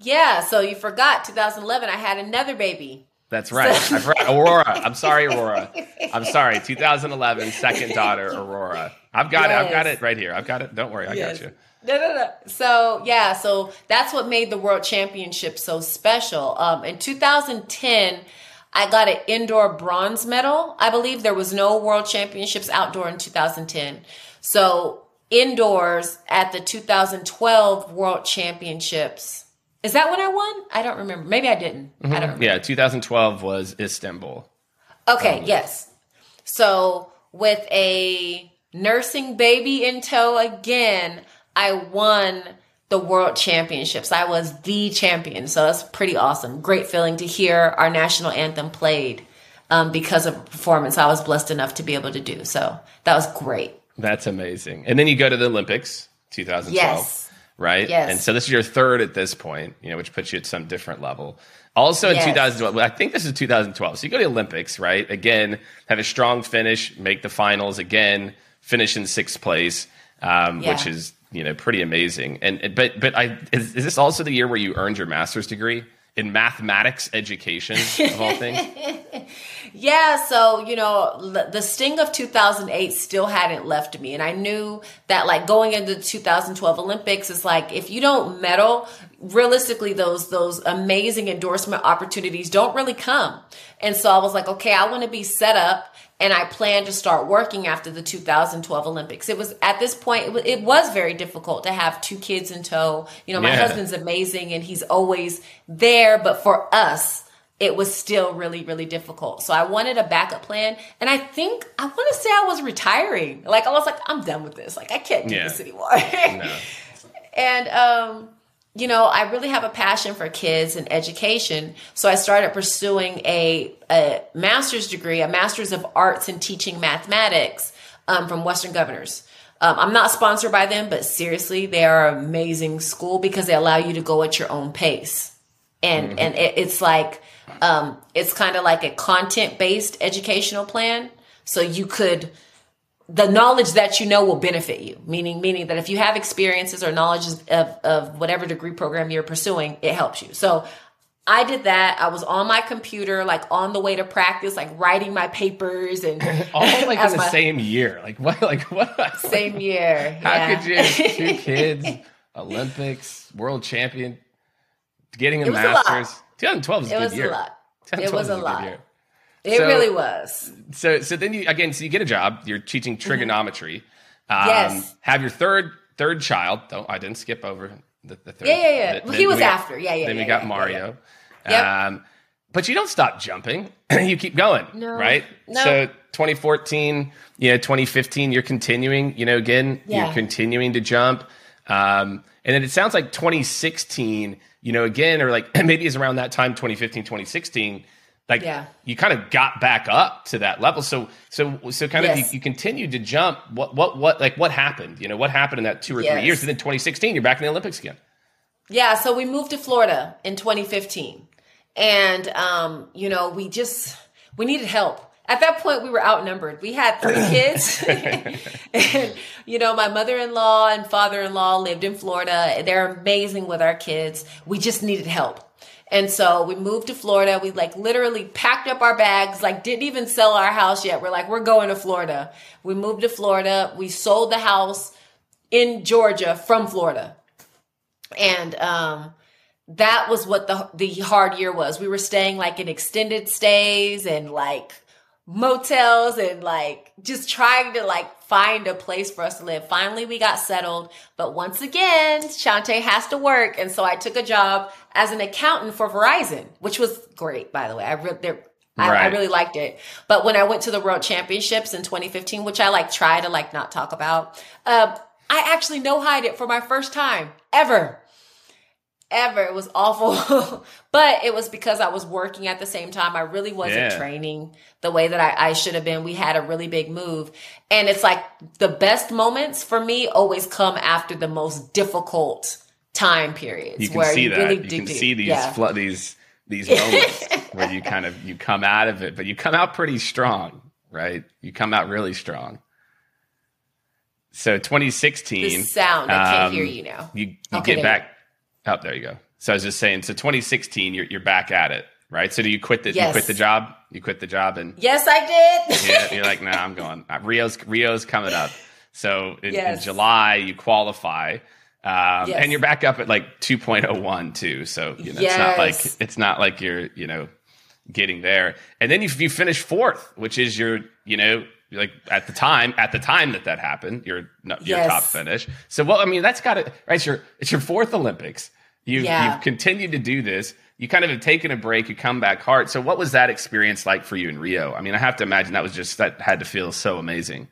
[SPEAKER 2] Yeah. So you forgot 2011, I had another baby.
[SPEAKER 1] That's right. So- I forgot Aurora. I'm sorry, Aurora. I'm sorry. 2011, second daughter, Aurora. I've got yes. it. I've got it right here. I've got it. Don't worry. I yes. got you.
[SPEAKER 2] No, no, no. So yeah, so that's what made the World Championship so special. Um, in 2010, I got an indoor bronze medal. I believe there was no World Championships outdoor in 2010. So indoors at the 2012 World Championships. Is that when I won? I don't remember. Maybe I didn't. Mm-hmm. I don't remember.
[SPEAKER 1] Yeah, 2012 was Istanbul.
[SPEAKER 2] Okay, um, yes. So with a nursing baby in tow again, I won the world championships. I was the champion. So that's pretty awesome. Great feeling to hear our national anthem played um, because of performance I was blessed enough to be able to do. So that was great.
[SPEAKER 1] That's amazing. And then you go to the Olympics, 2012. Yes. Right?
[SPEAKER 2] Yes.
[SPEAKER 1] And so this is your third at this point, you know, which puts you at some different level. Also in yes. 2012, I think this is 2012. So you go to the Olympics, right? Again, have a strong finish, make the finals again, finish in sixth place, um, yeah. which is you know pretty amazing. And but but I is, is this also the year where you earned your master's degree in mathematics education of all things?
[SPEAKER 2] yeah, so you know the sting of 2008 still hadn't left me, and I knew that like going into the 2012 Olympics is like if you don't medal, realistically those those amazing endorsement opportunities don't really come. And so I was like, okay, I want to be set up and I plan to start working after the 2012 Olympics. It was at this point, it was, it was very difficult to have two kids in tow. You know, my yeah. husband's amazing and he's always there, but for us, it was still really, really difficult. So I wanted a backup plan. And I think, I want to say I was retiring. Like, I was like, I'm done with this. Like, I can't do yeah. this anymore. no. And, um, you know, I really have a passion for kids and education. So I started pursuing a, a master's degree, a master's of arts in teaching mathematics um, from Western Governors. Um, I'm not sponsored by them, but seriously, they are an amazing school because they allow you to go at your own pace. And, mm-hmm. and it, it's like, um, it's kind of like a content based educational plan. So you could, the knowledge that you know will benefit you. Meaning meaning that if you have experiences or knowledge of, of whatever degree program you're pursuing it helps you. So i did that. I was on my computer like on the way to practice like writing my papers and
[SPEAKER 1] all like in the my, same year. Like what like what?
[SPEAKER 2] Same year
[SPEAKER 1] how yeah. could you? two kids olympics world champion getting a masters. 2012 is a
[SPEAKER 2] it
[SPEAKER 1] good
[SPEAKER 2] was
[SPEAKER 1] year.
[SPEAKER 2] a lot it was a, a lot it
[SPEAKER 1] so,
[SPEAKER 2] really was.
[SPEAKER 1] So so then you again so you get a job. You're teaching mm-hmm. trigonometry.
[SPEAKER 2] Mm-hmm. Um, yes.
[SPEAKER 1] Have your third third child. Don't I didn't skip over the, the third.
[SPEAKER 2] Yeah yeah yeah. well, he was after. Yeah yeah.
[SPEAKER 1] Then
[SPEAKER 2] yeah,
[SPEAKER 1] we got
[SPEAKER 2] yeah,
[SPEAKER 1] Mario.
[SPEAKER 2] Yeah,
[SPEAKER 1] um, but you don't stop jumping. you keep going.
[SPEAKER 2] No.
[SPEAKER 1] Right.
[SPEAKER 2] No.
[SPEAKER 1] So 2014, you know, 2015, you're continuing. You know, again, you're continuing to jump. Um, and then it sounds like 2016. You know, again, or like maybe it's around that time, 2015, 2016 like yeah. you kind of got back up to that level. So so so kind of yes. you, you continued to jump. What what what like what happened? You know what happened in that two or yes. three years? And then 2016, you're back in the Olympics again.
[SPEAKER 2] Yeah, so we moved to Florida in 2015. And um, you know, we just we needed help. At that point, we were outnumbered. We had three kids. and, you know, my mother in law and father in law lived in Florida. They're amazing with our kids. We just needed help. And so we moved to Florida. We like literally packed up our bags, like didn't even sell our house yet. We're like, we're going to Florida. We moved to Florida. We sold the house in Georgia from Florida. And um, that was what the the hard year was. We were staying like in extended stays and like motels and like just trying to like find a place for us to live. Finally, we got settled. But once again, Chaunte has to work. And so I took a job as an accountant for Verizon, which was great, by the way. I, re- I, right. I really liked it. But when I went to the World Championships in 2015, which I like try to like not talk about, uh, I actually no hide it for my first time ever ever. It was awful, but it was because I was working at the same time. I really wasn't yeah. training the way that I, I should have been. We had a really big move. And it's like the best moments for me always come after the most difficult time periods.
[SPEAKER 1] You can see you that. Really you can see these, yeah. fl- these, these moments where you kind of, you come out of it, but you come out pretty strong, right? You come out really strong. So 2016.
[SPEAKER 2] The sound, I can't um, hear you now.
[SPEAKER 1] You, you okay, get back. Oh, there you go. So I was just saying. So 2016, you're you're back at it, right? So do you quit the yes. you quit the job? You quit the job and
[SPEAKER 2] yes, I did.
[SPEAKER 1] yeah, you're like, nah, I'm going. Uh, Rio's Rio's coming up. So in, yes. in July, you qualify. Um, yes. and you're back up at like 2.01 too. So, you know, it's not like, it's not like you're, you know, getting there. And then you, you finish fourth, which is your, you know, like at the time, at the time that that happened, your your yes. top finish. So, well, I mean, that's got it right. It's your it's your fourth Olympics. You've yeah. you've continued to do this. You kind of have taken a break. You come back hard. So, what was that experience like for you in Rio? I mean, I have to imagine that was just that had to feel so amazing.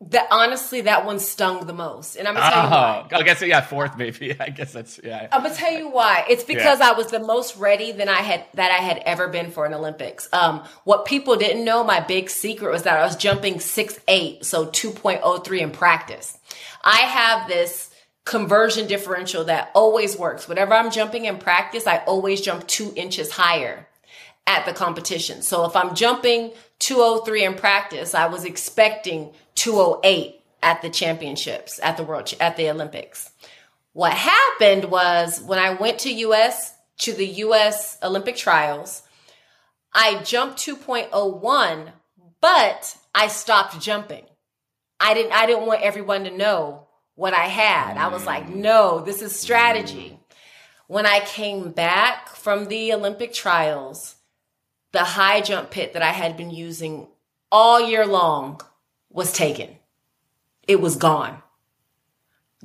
[SPEAKER 2] That honestly, that one stung the most, and I'm gonna tell oh, you why. I
[SPEAKER 1] guess yeah, fourth maybe. I guess that's yeah.
[SPEAKER 2] I'm gonna tell you why. It's because yeah. I was the most ready than I had that I had ever been for an Olympics. Um, what people didn't know, my big secret was that I was jumping six eight, so two point oh three in practice. I have this conversion differential that always works. Whatever I'm jumping in practice, I always jump two inches higher at the competition. So if I'm jumping 203 in practice, I was expecting 208 at the championships, at the world, at the Olympics. What happened was when I went to US, to the US Olympic trials, I jumped 2.01, but I stopped jumping. I didn't, I didn't want everyone to know what I had. I was like, mm. no, this is strategy. Mm. When I came back from the Olympic trials, the high jump pit that I had been using all year long was taken. It was gone.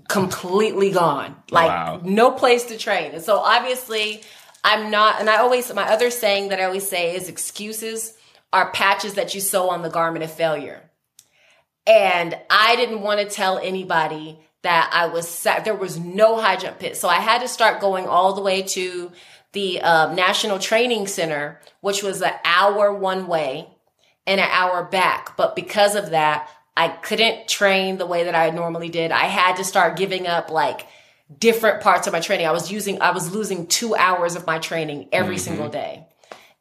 [SPEAKER 2] Completely gone. Like wow. no place to train. And so obviously I'm not, and I always, my other saying that I always say is excuses are patches that you sew on the garment of failure. And I didn't want to tell anybody that I was, there was no high jump pit. So I had to start going all the way to the uh, National Training Center, which was an hour one way and an hour back. But because of that, I couldn't train the way that I normally did. I had to start giving up like different parts of my training. I was using, I was losing two hours of my training every mm-hmm. single day.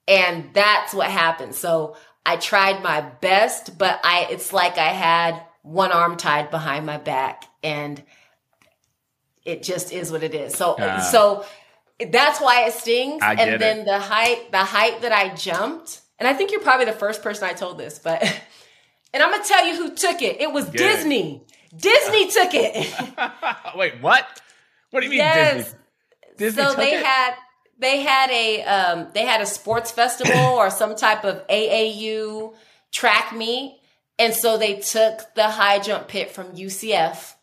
[SPEAKER 2] And that's what happened. So I tried my best, but I, it's like I had one arm tied behind my back and it just is what it is. So, uh. so that's why it stings. and then it. the height, the height that I jumped, and I think you're probably the first person I told this, but and I'm gonna tell you who took it. It was Good. Disney. Disney took it.
[SPEAKER 1] Wait, what? What do you mean yes. Disney?
[SPEAKER 2] Disney so they it? had they had a um, they had a sports festival or some type of AAU track meet, and so they took the high jump pit from UCF,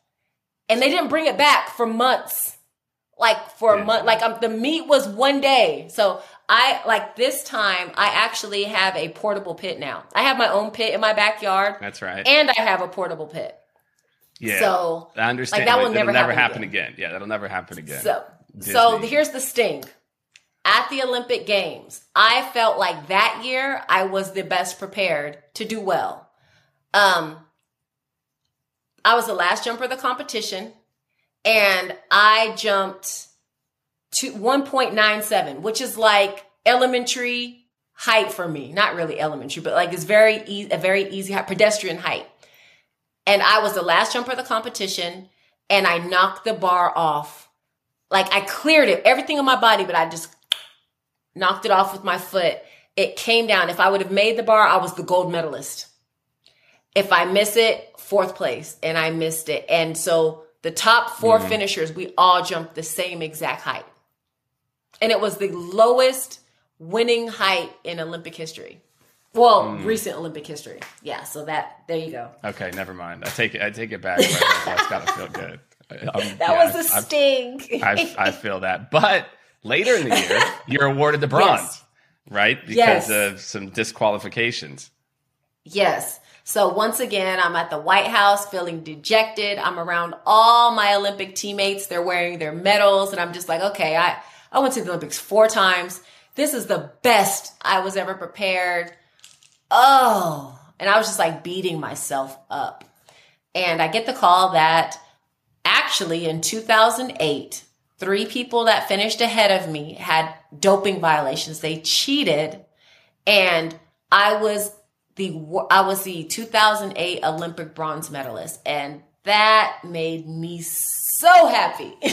[SPEAKER 2] and they didn't bring it back for months like for yeah. a month. Like um, the meet was one day. So I like this time. I actually have a portable pit now. I have my own pit in my backyard.
[SPEAKER 1] That's right.
[SPEAKER 2] And I have a portable pit.
[SPEAKER 1] Yeah.
[SPEAKER 2] So
[SPEAKER 1] I understand. Like, that will never, never happen, happen again. again. Yeah, that'll never happen again.
[SPEAKER 2] So Disney. so here's the sting. At the Olympic Games, I felt like that year I was the best prepared to do well. Um, I was the last jumper of the competition and I jumped to 1.97, which is like elementary height for me. Not really elementary, but like it's very easy, a very easy height, pedestrian height. And I was the last jumper of the competition and I knocked the bar off. Like I cleared it, everything on my body, but I just knocked it off with my foot. It came down. If I would have made the bar, I was the gold medalist. If I miss it, fourth place, and I missed it. And so the top 4 mm finishers, we all jumped the same exact height. And it was the lowest winning height in Olympic history. Well, mm. recent Olympic history. Yeah, so that there you go.
[SPEAKER 1] Okay, never mind. I take it. I take it back. That's got to feel good.
[SPEAKER 2] Um, that yeah, was a I, sting.
[SPEAKER 1] I, I, feel that. But later in the year, you're awarded the bronze, yes. right? Because yes. of some disqualifications.
[SPEAKER 2] Yes. So once again, I'm at the White House feeling dejected. I'm around all my Olympic teammates. They're wearing their medals, and I'm just like, okay, I I went to the Olympics four times. This is the best I was ever prepared. Oh, and I was just like beating myself up. And I get the call that actually in 2008, three people that finished ahead of me had doping violations. They cheated and I was the I was the 2008 Olympic bronze medalist and that made me so happy.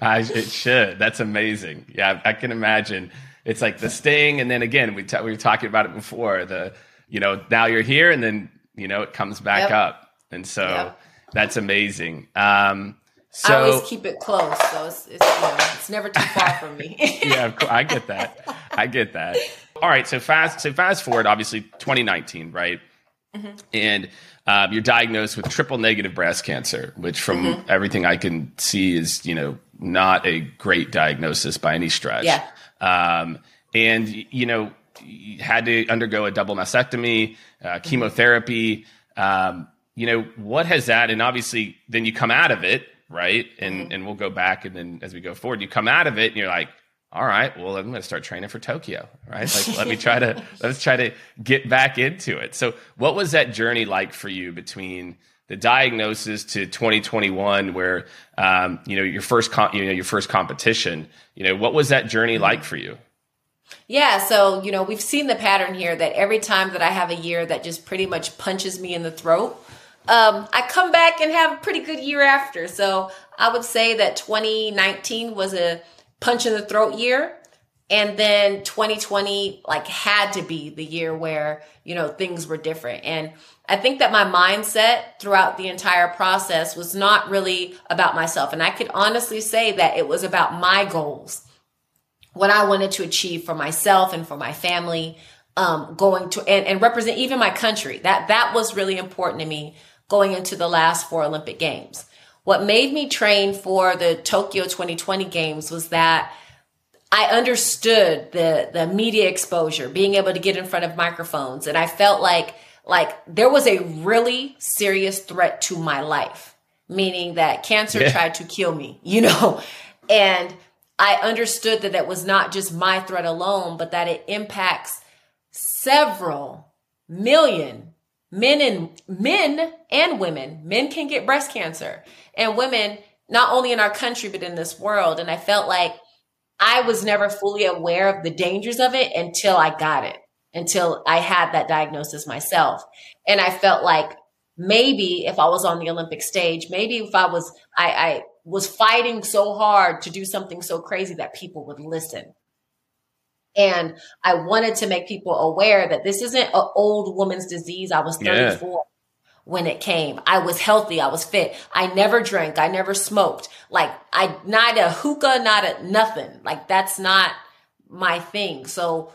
[SPEAKER 1] I, it should. That's amazing. Yeah, I can imagine. It's like the sting, and then again, we, t- we were talking about it before. The you know now you're here, and then you know it comes back yep. up, and so yep. that's amazing. Um, so,
[SPEAKER 2] I always keep it close, so it's it's, you know, it's never too far from me.
[SPEAKER 1] yeah, I get that. I get that. All right, so fast so fast forward, obviously 2019, right? Mm-hmm. And um, you're diagnosed with triple negative breast cancer, which, from mm-hmm. everything I can see, is you know not a great diagnosis by any stretch.
[SPEAKER 2] Yeah. Um,
[SPEAKER 1] and you know, you had to undergo a double mastectomy, uh, mm-hmm. chemotherapy. Um, you know, what has that? And obviously, then you come out of it, right? And mm-hmm. and we'll go back, and then as we go forward, you come out of it, and you're like, all right, well, I'm going to start training for Tokyo, right? Like, let me try to let's try to get back into it. So, what was that journey like for you between the diagnosis to 2021, where um, you know your first com- you know your first competition? You know, what was that journey mm-hmm. like for you?
[SPEAKER 2] Yeah, so you know we've seen the pattern here that every time that I have a year that just pretty much punches me in the throat, um, I come back and have a pretty good year after. So I would say that 2019 was a punch in the throat year. And then 2020 like had to be the year where, you know, things were different. And I think that my mindset throughout the entire process was not really about myself. And I could honestly say that it was about my goals, what I wanted to achieve for myself and for my family, um, going to and, and represent even my country. That that was really important to me going into the last four Olympic Games. What made me train for the Tokyo 2020 games was that I understood the the media exposure, being able to get in front of microphones, and I felt like like there was a really serious threat to my life, meaning that cancer yeah. tried to kill me, you know. And I understood that that was not just my threat alone, but that it impacts several million men and men and women. Men can get breast cancer and women, not only in our country, but in this world. And I felt like I was never fully aware of the dangers of it until I got it, until I had that diagnosis myself. And I felt like maybe if I was on the Olympic stage, maybe if I was, I, I was fighting so hard to do something so crazy that people would listen. And I wanted to make people aware that this isn't an old woman's disease. I was 34 yeah. when it came. I was healthy. I was fit. I never drank. I never smoked. Like I, not a hookah, not a nothing. Like that's not my thing. So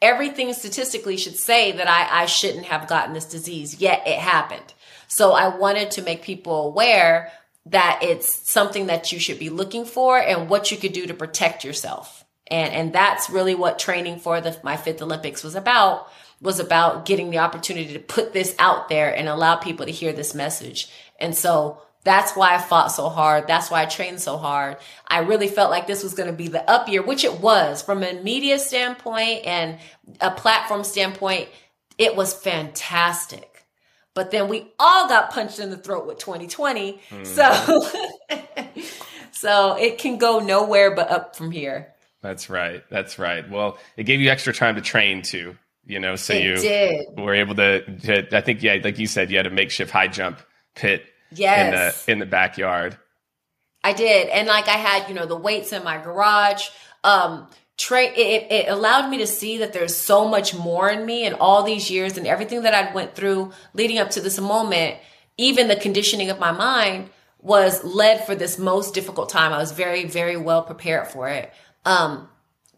[SPEAKER 2] everything statistically should say that I, I shouldn't have gotten this disease, yet it happened. So I wanted to make people aware that it's something that you should be looking for and what you could do to protect yourself and and that's really what training for the my fifth olympics was about was about getting the opportunity to put this out there and allow people to hear this message and so that's why I fought so hard. That's why I trained so hard. I really felt like this was going to be the up year, which it was from a media standpoint and a platform standpoint. It was fantastic. But then we all got punched in the throat with 2020. Mm. So So it can go nowhere but up from here.
[SPEAKER 1] That's right. That's right. Well, it gave you extra time to train too, you know, so
[SPEAKER 2] it
[SPEAKER 1] you
[SPEAKER 2] did.
[SPEAKER 1] were able to, to, I think, yeah, like you said, you had a makeshift high jump pit
[SPEAKER 2] yes.
[SPEAKER 1] in the, in the backyard.
[SPEAKER 2] I did. And like I had, you know, the weights in my garage. Um, Tra- it, it allowed me to see that there's so much more in me and all these years and everything that I went through leading up to this moment, even the conditioning of my mind was led for this most difficult time. I was very, very well prepared for it. Um,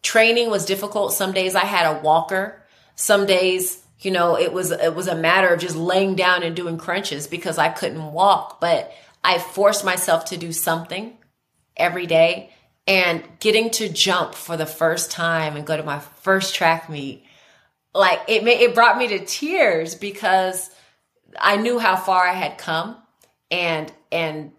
[SPEAKER 2] training was difficult. Some days I had a walker. Some days, you know, it was, it was a matter of just laying down and doing crunches because I couldn't walk, but I forced myself to do something every day and getting to jump for the first time and go to my first track meet like it made, it brought me to tears because I knew how far I had come and and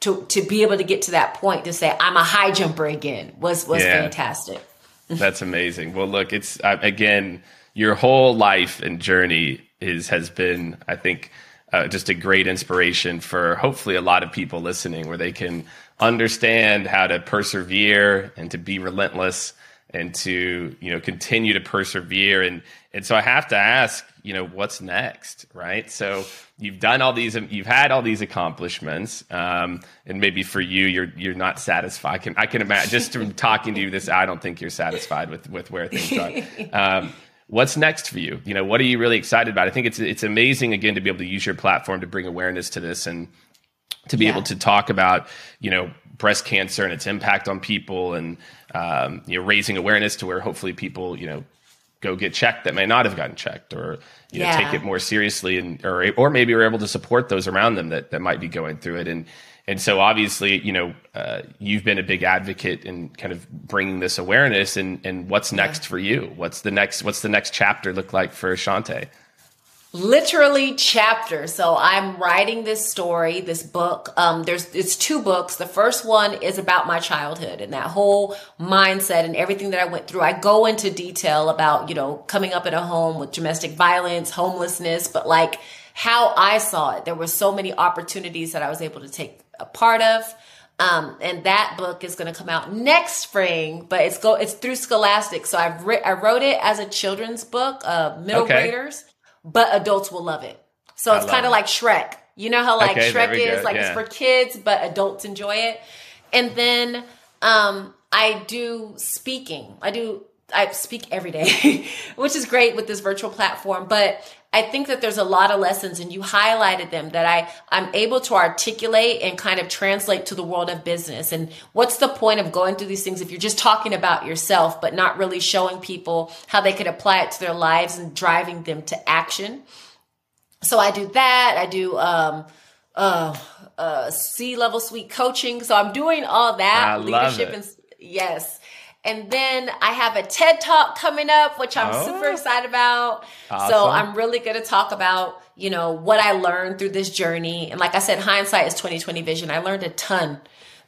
[SPEAKER 2] to to be able to get to that point to say I'm a high jumper again was was yeah. fantastic.
[SPEAKER 1] That's amazing. Well, look, it's uh, again your whole life and journey is has been I think uh, just a great inspiration for hopefully a lot of people listening where they can understand how to persevere and to be relentless and to you know continue to persevere and and so I have to ask you know what's next right? So you've done all these you've had all these accomplishments um, and maybe for you you're you're not satisfied. I can I can imagine just from talking to you this I don't think you're satisfied with with where things are. Um, what's next for you? You know what are you really excited about? I think it's it's amazing again to be able to use your platform to bring awareness to this and to be yeah. able to talk about you know breast cancer and its impact on people and um, you know raising awareness to where hopefully people you know go get checked that may not have gotten checked or you yeah. know take it more seriously and or or maybe we're able to support those around them that that might be going through it and and so obviously you know uh, you've been a big advocate in kind of bringing this awareness and and what's next yeah. for you what's the next what's the next chapter look like for Chaunte
[SPEAKER 2] literally chapter. So I'm writing this story, this book. Um, there's it's two books. The first one is about my childhood and that whole mindset and everything that I went through. I go into detail about you know coming up in a home with domestic violence, homelessness, but like how I saw it. There were so many opportunities that I was able to take a part of. Um, and that book is going to come out next spring, but it's go it's through Scholastic. So I've ri- I wrote it as a children's book, uh, middle okay. graders but adults will love it. So it's kind of like Shrek. You know how like okay, Shrek is like yeah. it's for kids, but adults enjoy it. And then um, I do speaking. I do I speak every day, which is great with this virtual platform. But I think that there's a lot of lessons and you highlighted them that I, I'm able to articulate and kind of translate to the world of business. And what's the point of going through these things if you're just talking about yourself, but not really showing people how they could apply it to their lives and driving them to action? So I do that. I do, um, uh, uh, C level suite coaching. So I'm doing all that
[SPEAKER 1] I leadership
[SPEAKER 2] and yes. And then I have a TED Talk coming up, which I'm oh. super excited about. Awesome. So I'm really going to talk about, you know, what I learned through this journey. And like I said, hindsight is 2020 vision. I learned a ton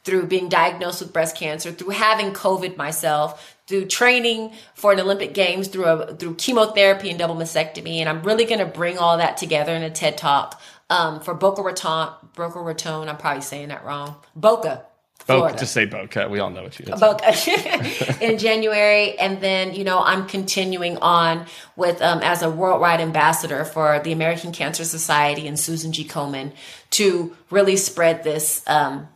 [SPEAKER 2] through being diagnosed with breast cancer, through having COVID myself, through training for an Olympic Games, through a, through chemotherapy and double mastectomy. And I'm really going to bring all that together in a TED Talk um, for Boca Raton. Boca Raton, I'm probably saying that wrong. Boca
[SPEAKER 1] Florida. just say Boca. We all know what you
[SPEAKER 2] mean. Boca in January, and then you know I'm continuing on with um, as a worldwide ambassador for the American Cancer Society and Susan G. Komen to really spread this um,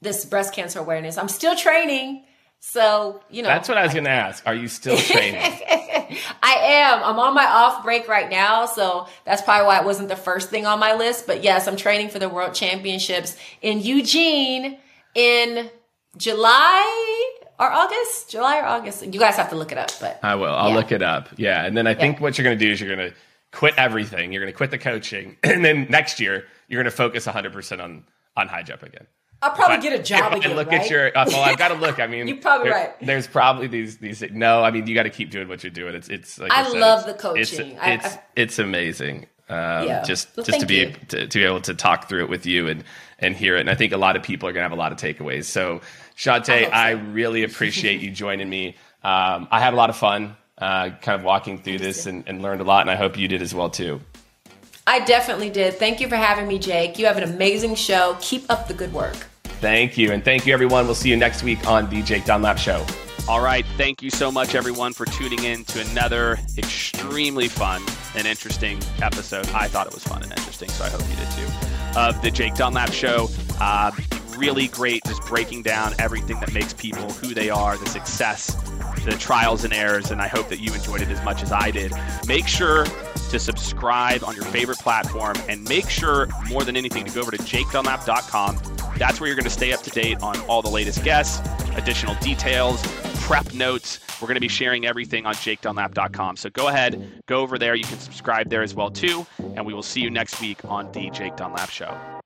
[SPEAKER 2] this breast cancer awareness. I'm still training, so you know
[SPEAKER 1] that's what I was going to ask. Are you still training?
[SPEAKER 2] I am. I'm on my off break right now, so that's probably why it wasn't the first thing on my list. But yes, I'm training for the World Championships in Eugene in July or August, July or August. You guys have to look it up, but
[SPEAKER 1] I will. I'll yeah. look it up. Yeah, and then I think yeah. what you're going to do is you're going to quit everything. You're going to quit the coaching, and then next year you're going to focus 100 percent on on high jump again.
[SPEAKER 2] I'll probably get a job again.
[SPEAKER 1] look
[SPEAKER 2] right?
[SPEAKER 1] at your. Uh, well, I've got to look. I mean,
[SPEAKER 2] you're probably
[SPEAKER 1] there,
[SPEAKER 2] right.
[SPEAKER 1] There's probably these these. No, I mean, you got to keep doing what you're doing. It's it's. Like
[SPEAKER 2] I,
[SPEAKER 1] I said,
[SPEAKER 2] love the coaching.
[SPEAKER 1] It's
[SPEAKER 2] I,
[SPEAKER 1] it's, it's amazing. Um,
[SPEAKER 2] yeah.
[SPEAKER 1] Just
[SPEAKER 2] well,
[SPEAKER 1] just to be
[SPEAKER 2] to,
[SPEAKER 1] to, be able to talk through it with you and and hear it. And I think a lot of people are going to have a lot of takeaways. So, Chaunte, I, so. I really appreciate you joining me. Um, I had a lot of fun uh, kind of walking through this and, and learned a lot, and I hope you did as well too.
[SPEAKER 2] I definitely did. Thank you for having me, Jake. You have an amazing show. Keep up the good work.
[SPEAKER 3] Thank you. And thank you, everyone. We'll see you next week on the Jake Dunlap Show.
[SPEAKER 1] All right. Thank you so much, everyone, for tuning in to another extremely fun and interesting episode. I thought it was fun and interesting, so I hope you did too. Of the Jake Dunlap Show. Uh, really great, just breaking down everything that makes people who they are, the success, the trials and errors, and I hope that you enjoyed it as much as I did. Make sure to subscribe on your favorite platform and make sure, more than anything, to go over to jakedunlap.com. That's where you're going to stay up to date on all the latest guests, additional details, prep notes. We're going to be sharing everything on jakedunlap.com. So go ahead, go over there. You can subscribe there as well too, and we will see you next week on the Jake Dunlap Show.